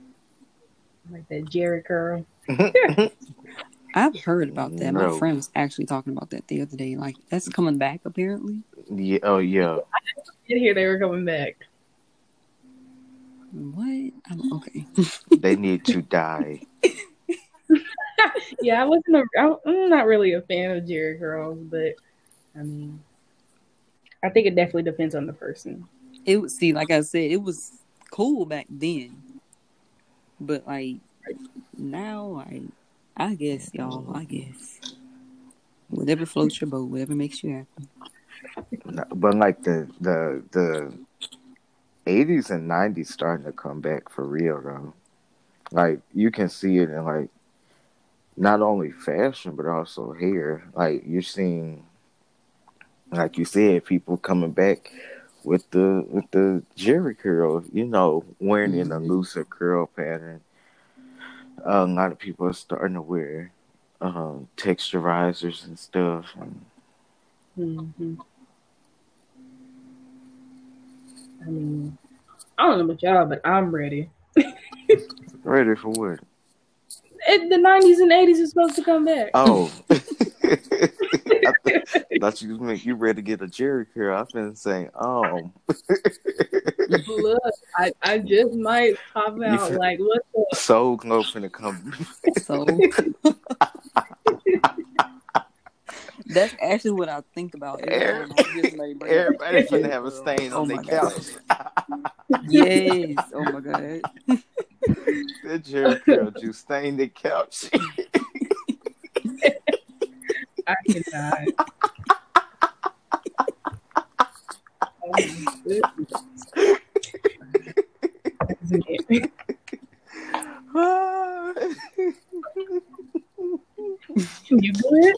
Like that Jheri curl. I've heard about that. My friend was actually talking about that the other day. Like that's coming back apparently. yeah. Oh yeah. I did hear they were coming back. What? I'm, okay. They need to die. Yeah, I wasn't. A, I- I'm not really a fan of Jheri curls, but I mean, I think it definitely depends on the person. It was see, like I said, it was cool back then, but like now, I, I guess y'all, I guess whatever floats your boat, whatever makes you happy. But like the the the eighties and nineties starting to come back for real though. Like you can see it in like not only fashion but also hair. Like you're seeing like you said, people coming back with the with the Jheri curl, you know, wearing in a Mhm. looser curl pattern. A lot of people are starting to wear um, texturizers and stuff. And hmm I mean, I don't know about y'all, but I'm ready. ready for what? It, the '90s and '80s is supposed to come back. Oh, I th- thought you meant you ready to get a Jheri curl. I've been saying, oh, Look, I, I just might pop out. feel- Like, what's up? so close to come. So that's actually what I think about every time I get somebody bring up Everybody Jerry finna have a stain Oh on their couch. Yes. Oh my god. that Jheri curl just stained the couch. I cannot. Oh, my goodness. you good?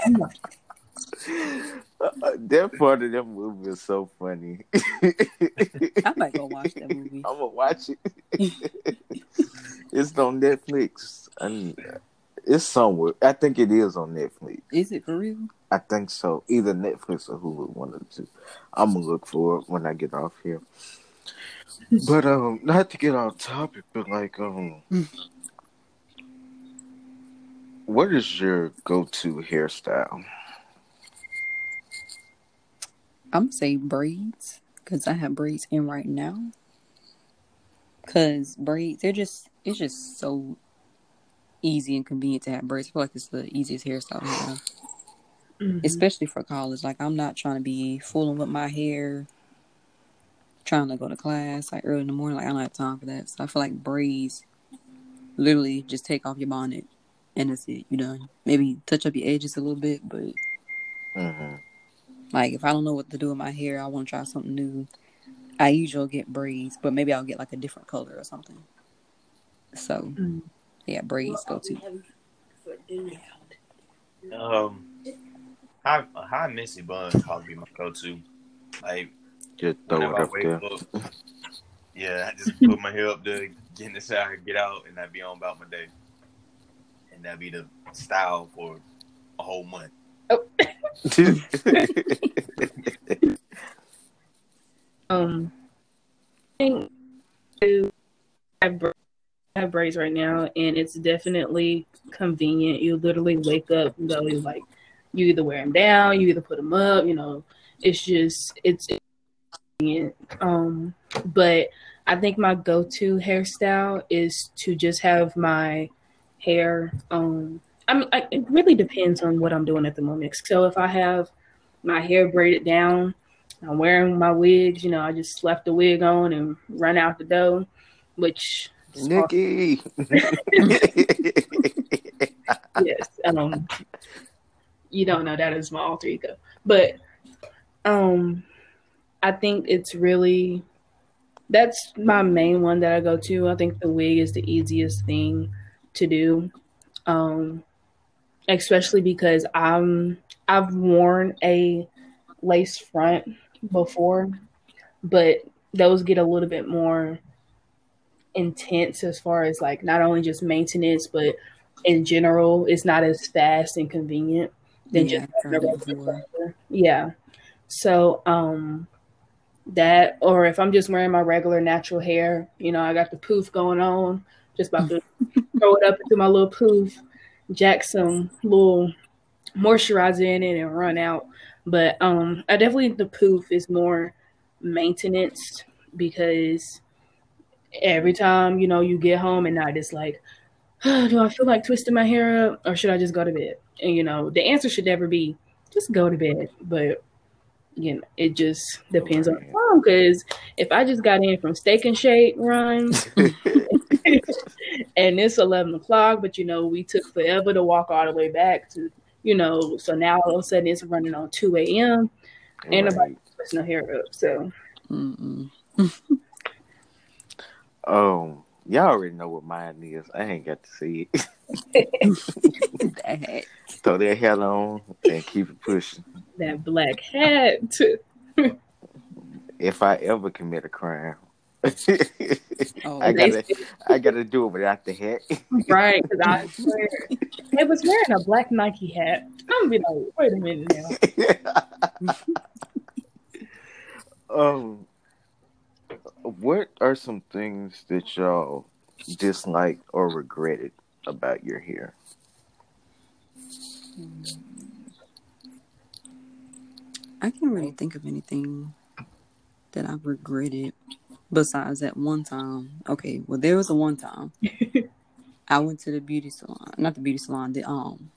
I'm like, that part of that movie is so funny. I might go watch that movie. I'm gonna watch it. it's on Netflix. And it's somewhere. I think it is on Netflix. Is it for real? I think so. Either Netflix or Hulu, one of the two. I'm gonna look for it when I get off here. But um, not to get off topic, but like um, what is your go-to hairstyle? I'm gonna say braids because I have braids in right now. Cause braids, they're just it's just so easy and convenient to have braids. I feel like it's the easiest hairstyle. Mhm. especially for college. Like I'm not trying to be fooling with my hair, trying to go to class like early in the morning. Like I don't have time for that. So I feel like braids, literally just take off your bonnet and that's it. You done. Maybe touch up your edges a little bit, but hmm like if I don't know what to do with my hair, I want to try something new. I usually get braids, but maybe I'll get like a different color or something. So Mm. Yeah, braids go to. Um, high a high messy bun would probably be my go-to. Like Just throw it I up wake there. up, yeah, I just put my hair up there, get in the shower, get out, and I be on about my day. And that be the style for a whole month. Um, I think to have bra- I have braids right now, and it's definitely convenient. You literally wake up and go, you like, you either wear them down, you either put them up. You know, it's just it's convenient. Um, but I think my go-to hairstyle is to just have my hair. Um, I mean, I, it really depends on what I'm doing at the moment. So if I have my hair braided down. I'm wearing my wigs, you know, I just left the wig on and run out the door, which Nikki. yes, um you don't know that is my alter ego. But um I think it's really that's my main one that I go to. I think the wig is the easiest thing to do. Um especially because I'm I've worn a lace front before, but those get a little bit more intense as far as like not only just maintenance, but in general, it's not as fast and convenient than Yeah, just I've heard a that regular before. front. yeah. So um that or if I'm just wearing my regular natural hair, you know, I got the poof going on, just about to throw it up into my little poof, jack some little moisturizer in it and run out. But um I definitely think the poof is more maintenance because every time, you know, you get home at night it's like, do I feel like twisting my hair up or should I just go to bed? And you know, the answer should never be just go to bed. But you know, it just depends on the time because if I just got in from steak and shake runs and it's eleven o'clock, but you know, we took forever to walk all the way back to you know, so now all of a sudden it's running on two AM. Ain't nobody twisting no hair up. So. Um, y'all already know what mine is. I ain't got to see it. that. Throw that hat on and keep it pushing. that black hat. If I ever commit a crime, Oh, I gotta, I gotta do it without the hat. right, because I swear it was wearing a black Nike hat. I'm gonna be like, wait a minute now. um, what are some things that y'all dislike or regretted about your hair? I can't really think of anything that I've regretted besides that one time. Okay, well there was a one time I went to the beauty salon, not the beauty salon, the um,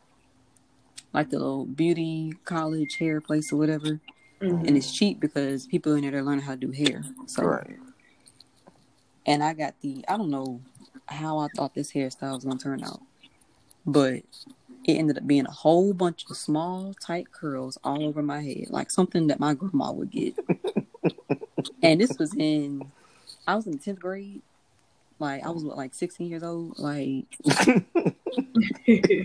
like the little beauty college hair place or whatever, Mhm. and it's cheap because people in there are learning how to do hair. So, Right. And I got the I don't know how I thought this hairstyle was gonna turn out, but it ended up being a whole bunch of small, tight curls all over my head, like something that my grandma would get. and this was in, I was in tenth grade. Like I was what, like sixteen years old. Like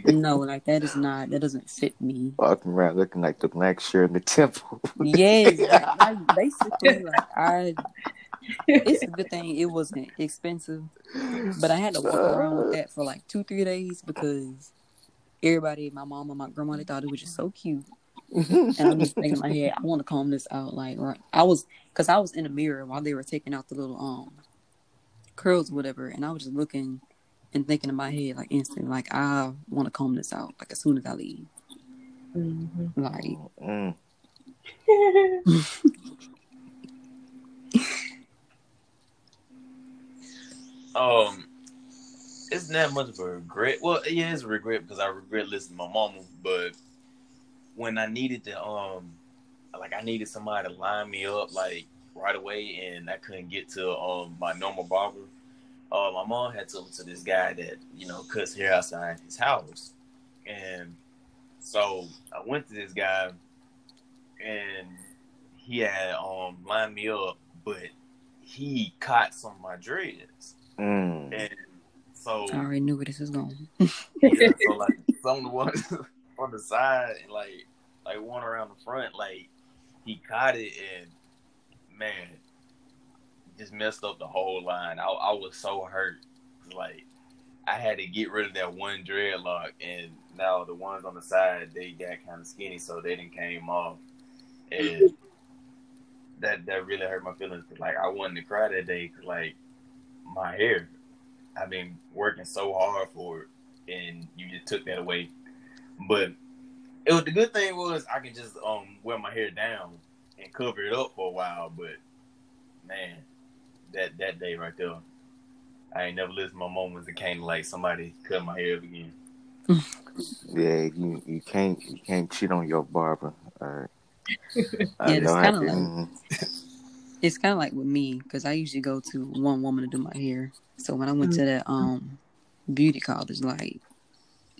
no, like that is not that doesn't fit me. Walking around looking like the black Shirley Temple. Yes, like, like, basically, like I. It's a good thing it wasn't expensive, but I had to walk around with that for like two, three days because everybody, my mom and my grandma, they thought it was just so cute. And I'm just thinking in my head, I want to comb this out. Like, right. I was, because I was in the mirror while they were taking out the little um curls, or whatever, and I was just looking and thinking in my head, like instantly, like I want to comb this out, like as soon as I leave. Mhm. Like, Mm. Um, it's not much of a regret. Well, yeah, it's a regret because I regret listening to my mama, but when I needed to um like I needed somebody to line me up like right away and I couldn't get to um my normal barber. Uh, my mom had me to this guy that, you know, cuts hair outside his house. And so I went to this guy and he had um lined me up, but he caught some of my dreads. Mm. And so I already knew where this was going. yeah, so like some of the ones on the side and like like one around the front, like he caught it and man, just messed up the whole line. I, I was so hurt. Like I had to get rid of that one dreadlock, and now the ones on the side they got kind of skinny, so they didn't came off, and that that really hurt my feelings. Like I wanted to cry that day, cause like my hair, I've been working so hard for it, and you just took that away. But it was the good thing was I could just um wear my hair down and cover it up for a while. But man, that that day right there, I ain't never lived my moments that came like somebody cut my hair up again. Yeah, you, you can't you can't cheat on your barber. All right. Yeah, it's know I kinda did. like-. It's kind of like with me because I usually go to one woman to do my hair. So when I went to that um beauty college, like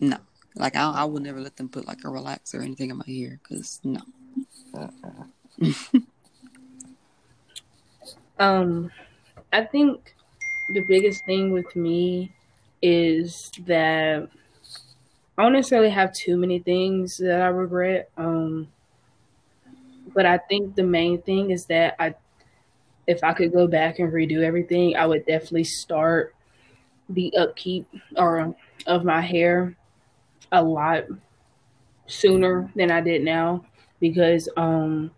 no, like I I would never let them put like a relaxer or anything in my hair because no. Um, I think the biggest thing with me is that I don't necessarily have too many things that I regret. Um, but I think the main thing is that I, if I could go back and redo everything, I would definitely start the upkeep or of my hair a lot sooner than I did now because um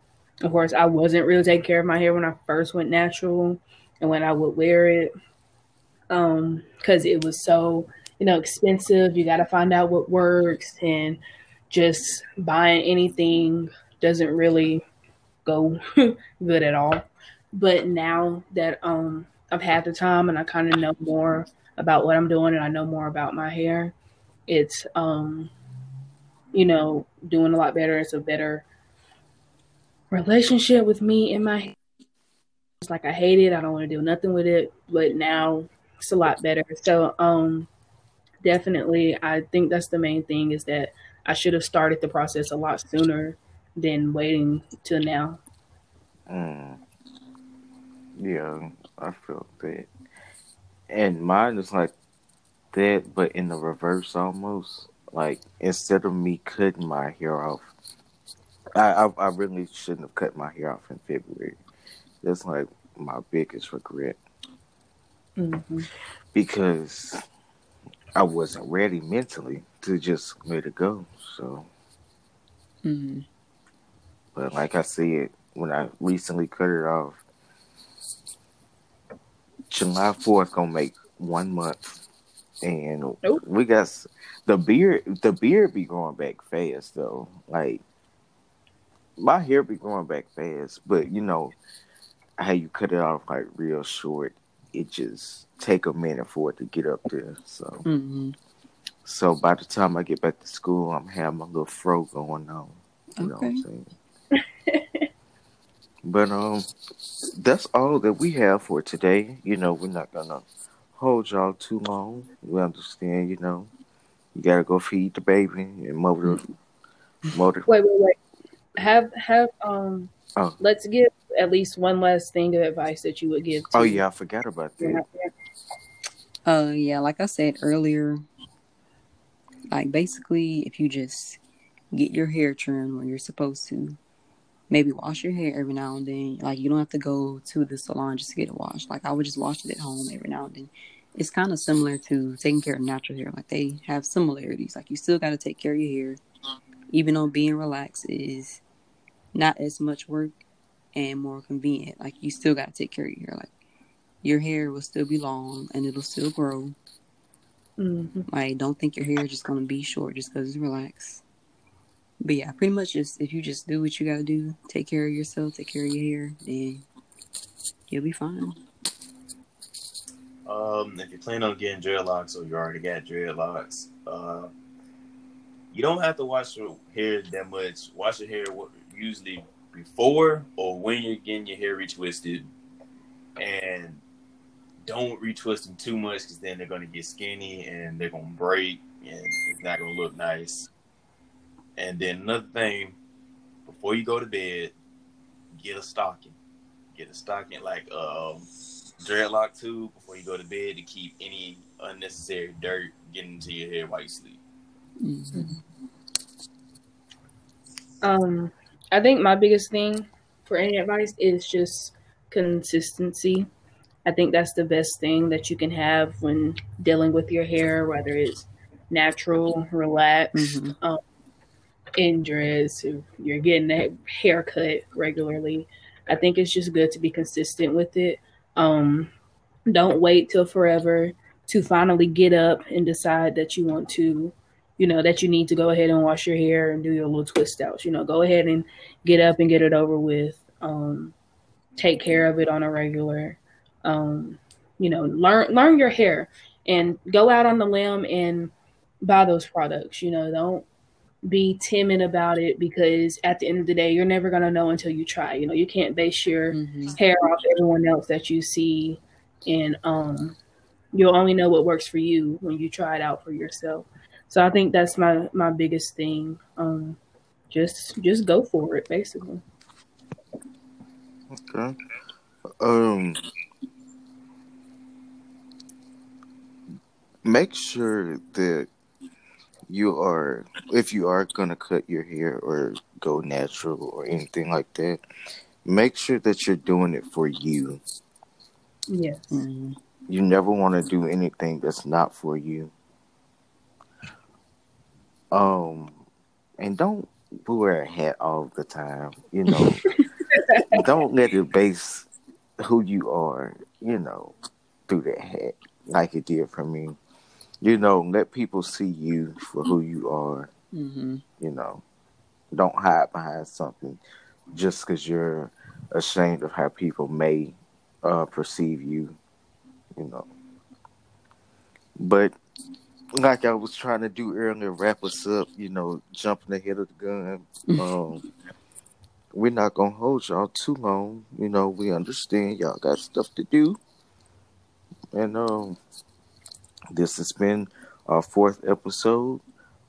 of course I wasn't really taking care of my hair when I first went natural and when I would wear it um cuz it was so you know expensive. You got to find out what works and just buying anything doesn't really go good at all but now that um I've had the time and I kind of know more about what I'm doing and I know more about my hair it's um you know doing a lot better it's a better relationship with me and my hair. it's like I hate it I don't want to do nothing with it but now it's a lot better so um definitely I think that's the main thing is that I should have started the process a lot sooner than waiting till now Mm. Yeah, I felt that. And mine is like that, but in the reverse almost. Like instead of me cutting my hair off, I I, I really shouldn't have cut my hair off in February. That's like my biggest regret hmm because I wasn't ready mentally to just let it go. So, Mm. but like I said, when I recently cut it off, July fourth gonna make one month, and Nope. we got the beard. The beard be growing back fast though. Like my hair be growing back fast, but you know how you cut it off like real short. It just take a minute for it to get up there. So, hmm so by the time I get back to school, I'm having my little fro going on. You know what I'm saying? but um, that's all that we have for today. You know, we're not gonna hold y'all too long. We understand. You know, you gotta go feed the baby and motor, motor. wait wait wait have have um Oh. let's give at least one last thing of advice that you would give to Oh yeah, I forgot about that. Uh, yeah, like I said earlier, like basically, if you just get your hair trimmed when you're supposed to, maybe wash your hair every now and then. Like you don't have to go to the salon just to get it washed. Like I would just wash it at home every now and then. It's kind of similar to taking care of natural hair. Like they have similarities. Like you still got to take care of your hair, even though being relaxed is not as much work and more convenient. Like you still got to take care of your hair. Like your hair will still be long and it'll still grow. hmm Like, don't think your hair is just gonna be short just because it's relaxed. But yeah, pretty much just if you just do what you gotta do, take care of yourself, take care of your hair, then you'll be fine. Um, if you plan on getting dreadlocks or you already got dreadlocks, uh, you don't have to wash your hair that much. Wash your hair usually before or when you're getting your hair retwisted, and don't retwist them too much because then they're gonna get skinny and they're gonna break and it's not gonna look nice. And then another thing, before you go to bed, get a stocking. Get a stocking like um dreadlock tube before you go to bed to keep any unnecessary dirt getting into your hair while you sleep. Mm-hmm. Um, I think my biggest thing for any advice is just consistency. I think that's the best thing that you can have when dealing with your hair, whether it's natural, relaxed, mm-hmm. um, in dress, if you're getting a haircut regularly. I think it's just good to be consistent with it. Um, don't wait till forever to finally get up and decide that you want to, you know, that you need to go ahead and wash your hair and do your little twist outs. You know, go ahead and get up and get it over with. Um, take care of it on a regular. Um, you know, learn learn your hair and go out on the limb and buy those products. You know, don't be timid about it because at the end of the day, you're never gonna know until you try. You know, you can't base your mm-hmm. hair off everyone else that you see, and um, you'll only know what works for you when you try it out for yourself. So I think that's my my biggest thing. Um, just just go for it, basically. Okay. Um. Make sure that you are if you are gonna cut your hair or go natural or anything like that, make sure that you're doing it for you. Yes. Mm-hmm. You never want to do anything that's not for you. Um, and don't wear a hat all the time. You know, don't let it base who you are. You know, through that hat, like it did for me you know, let people see you for who you are. Mm-hmm. You know, don't hide behind something just because you're ashamed of how people may uh, perceive you. You know, but like I was trying to do earlier, wrap us up. You know, jumping ahead of the gun. Um, we're not gonna hold y'all too long. You know, we understand y'all got stuff to do, and um this has been our fourth episode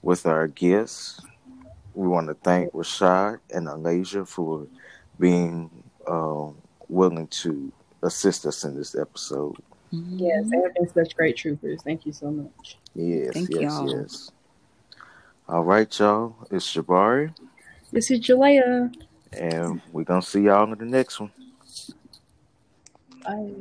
with our guests. We want to thank Rashad and Alasia for being uh, willing to assist us in this episode. Yes, they have been such great troopers. Thank you so much. Yes, thank yes, y'all. yes. All right, y'all. It's Jabari. This is Jalea. And we're going to see y'all in the next one. Bye.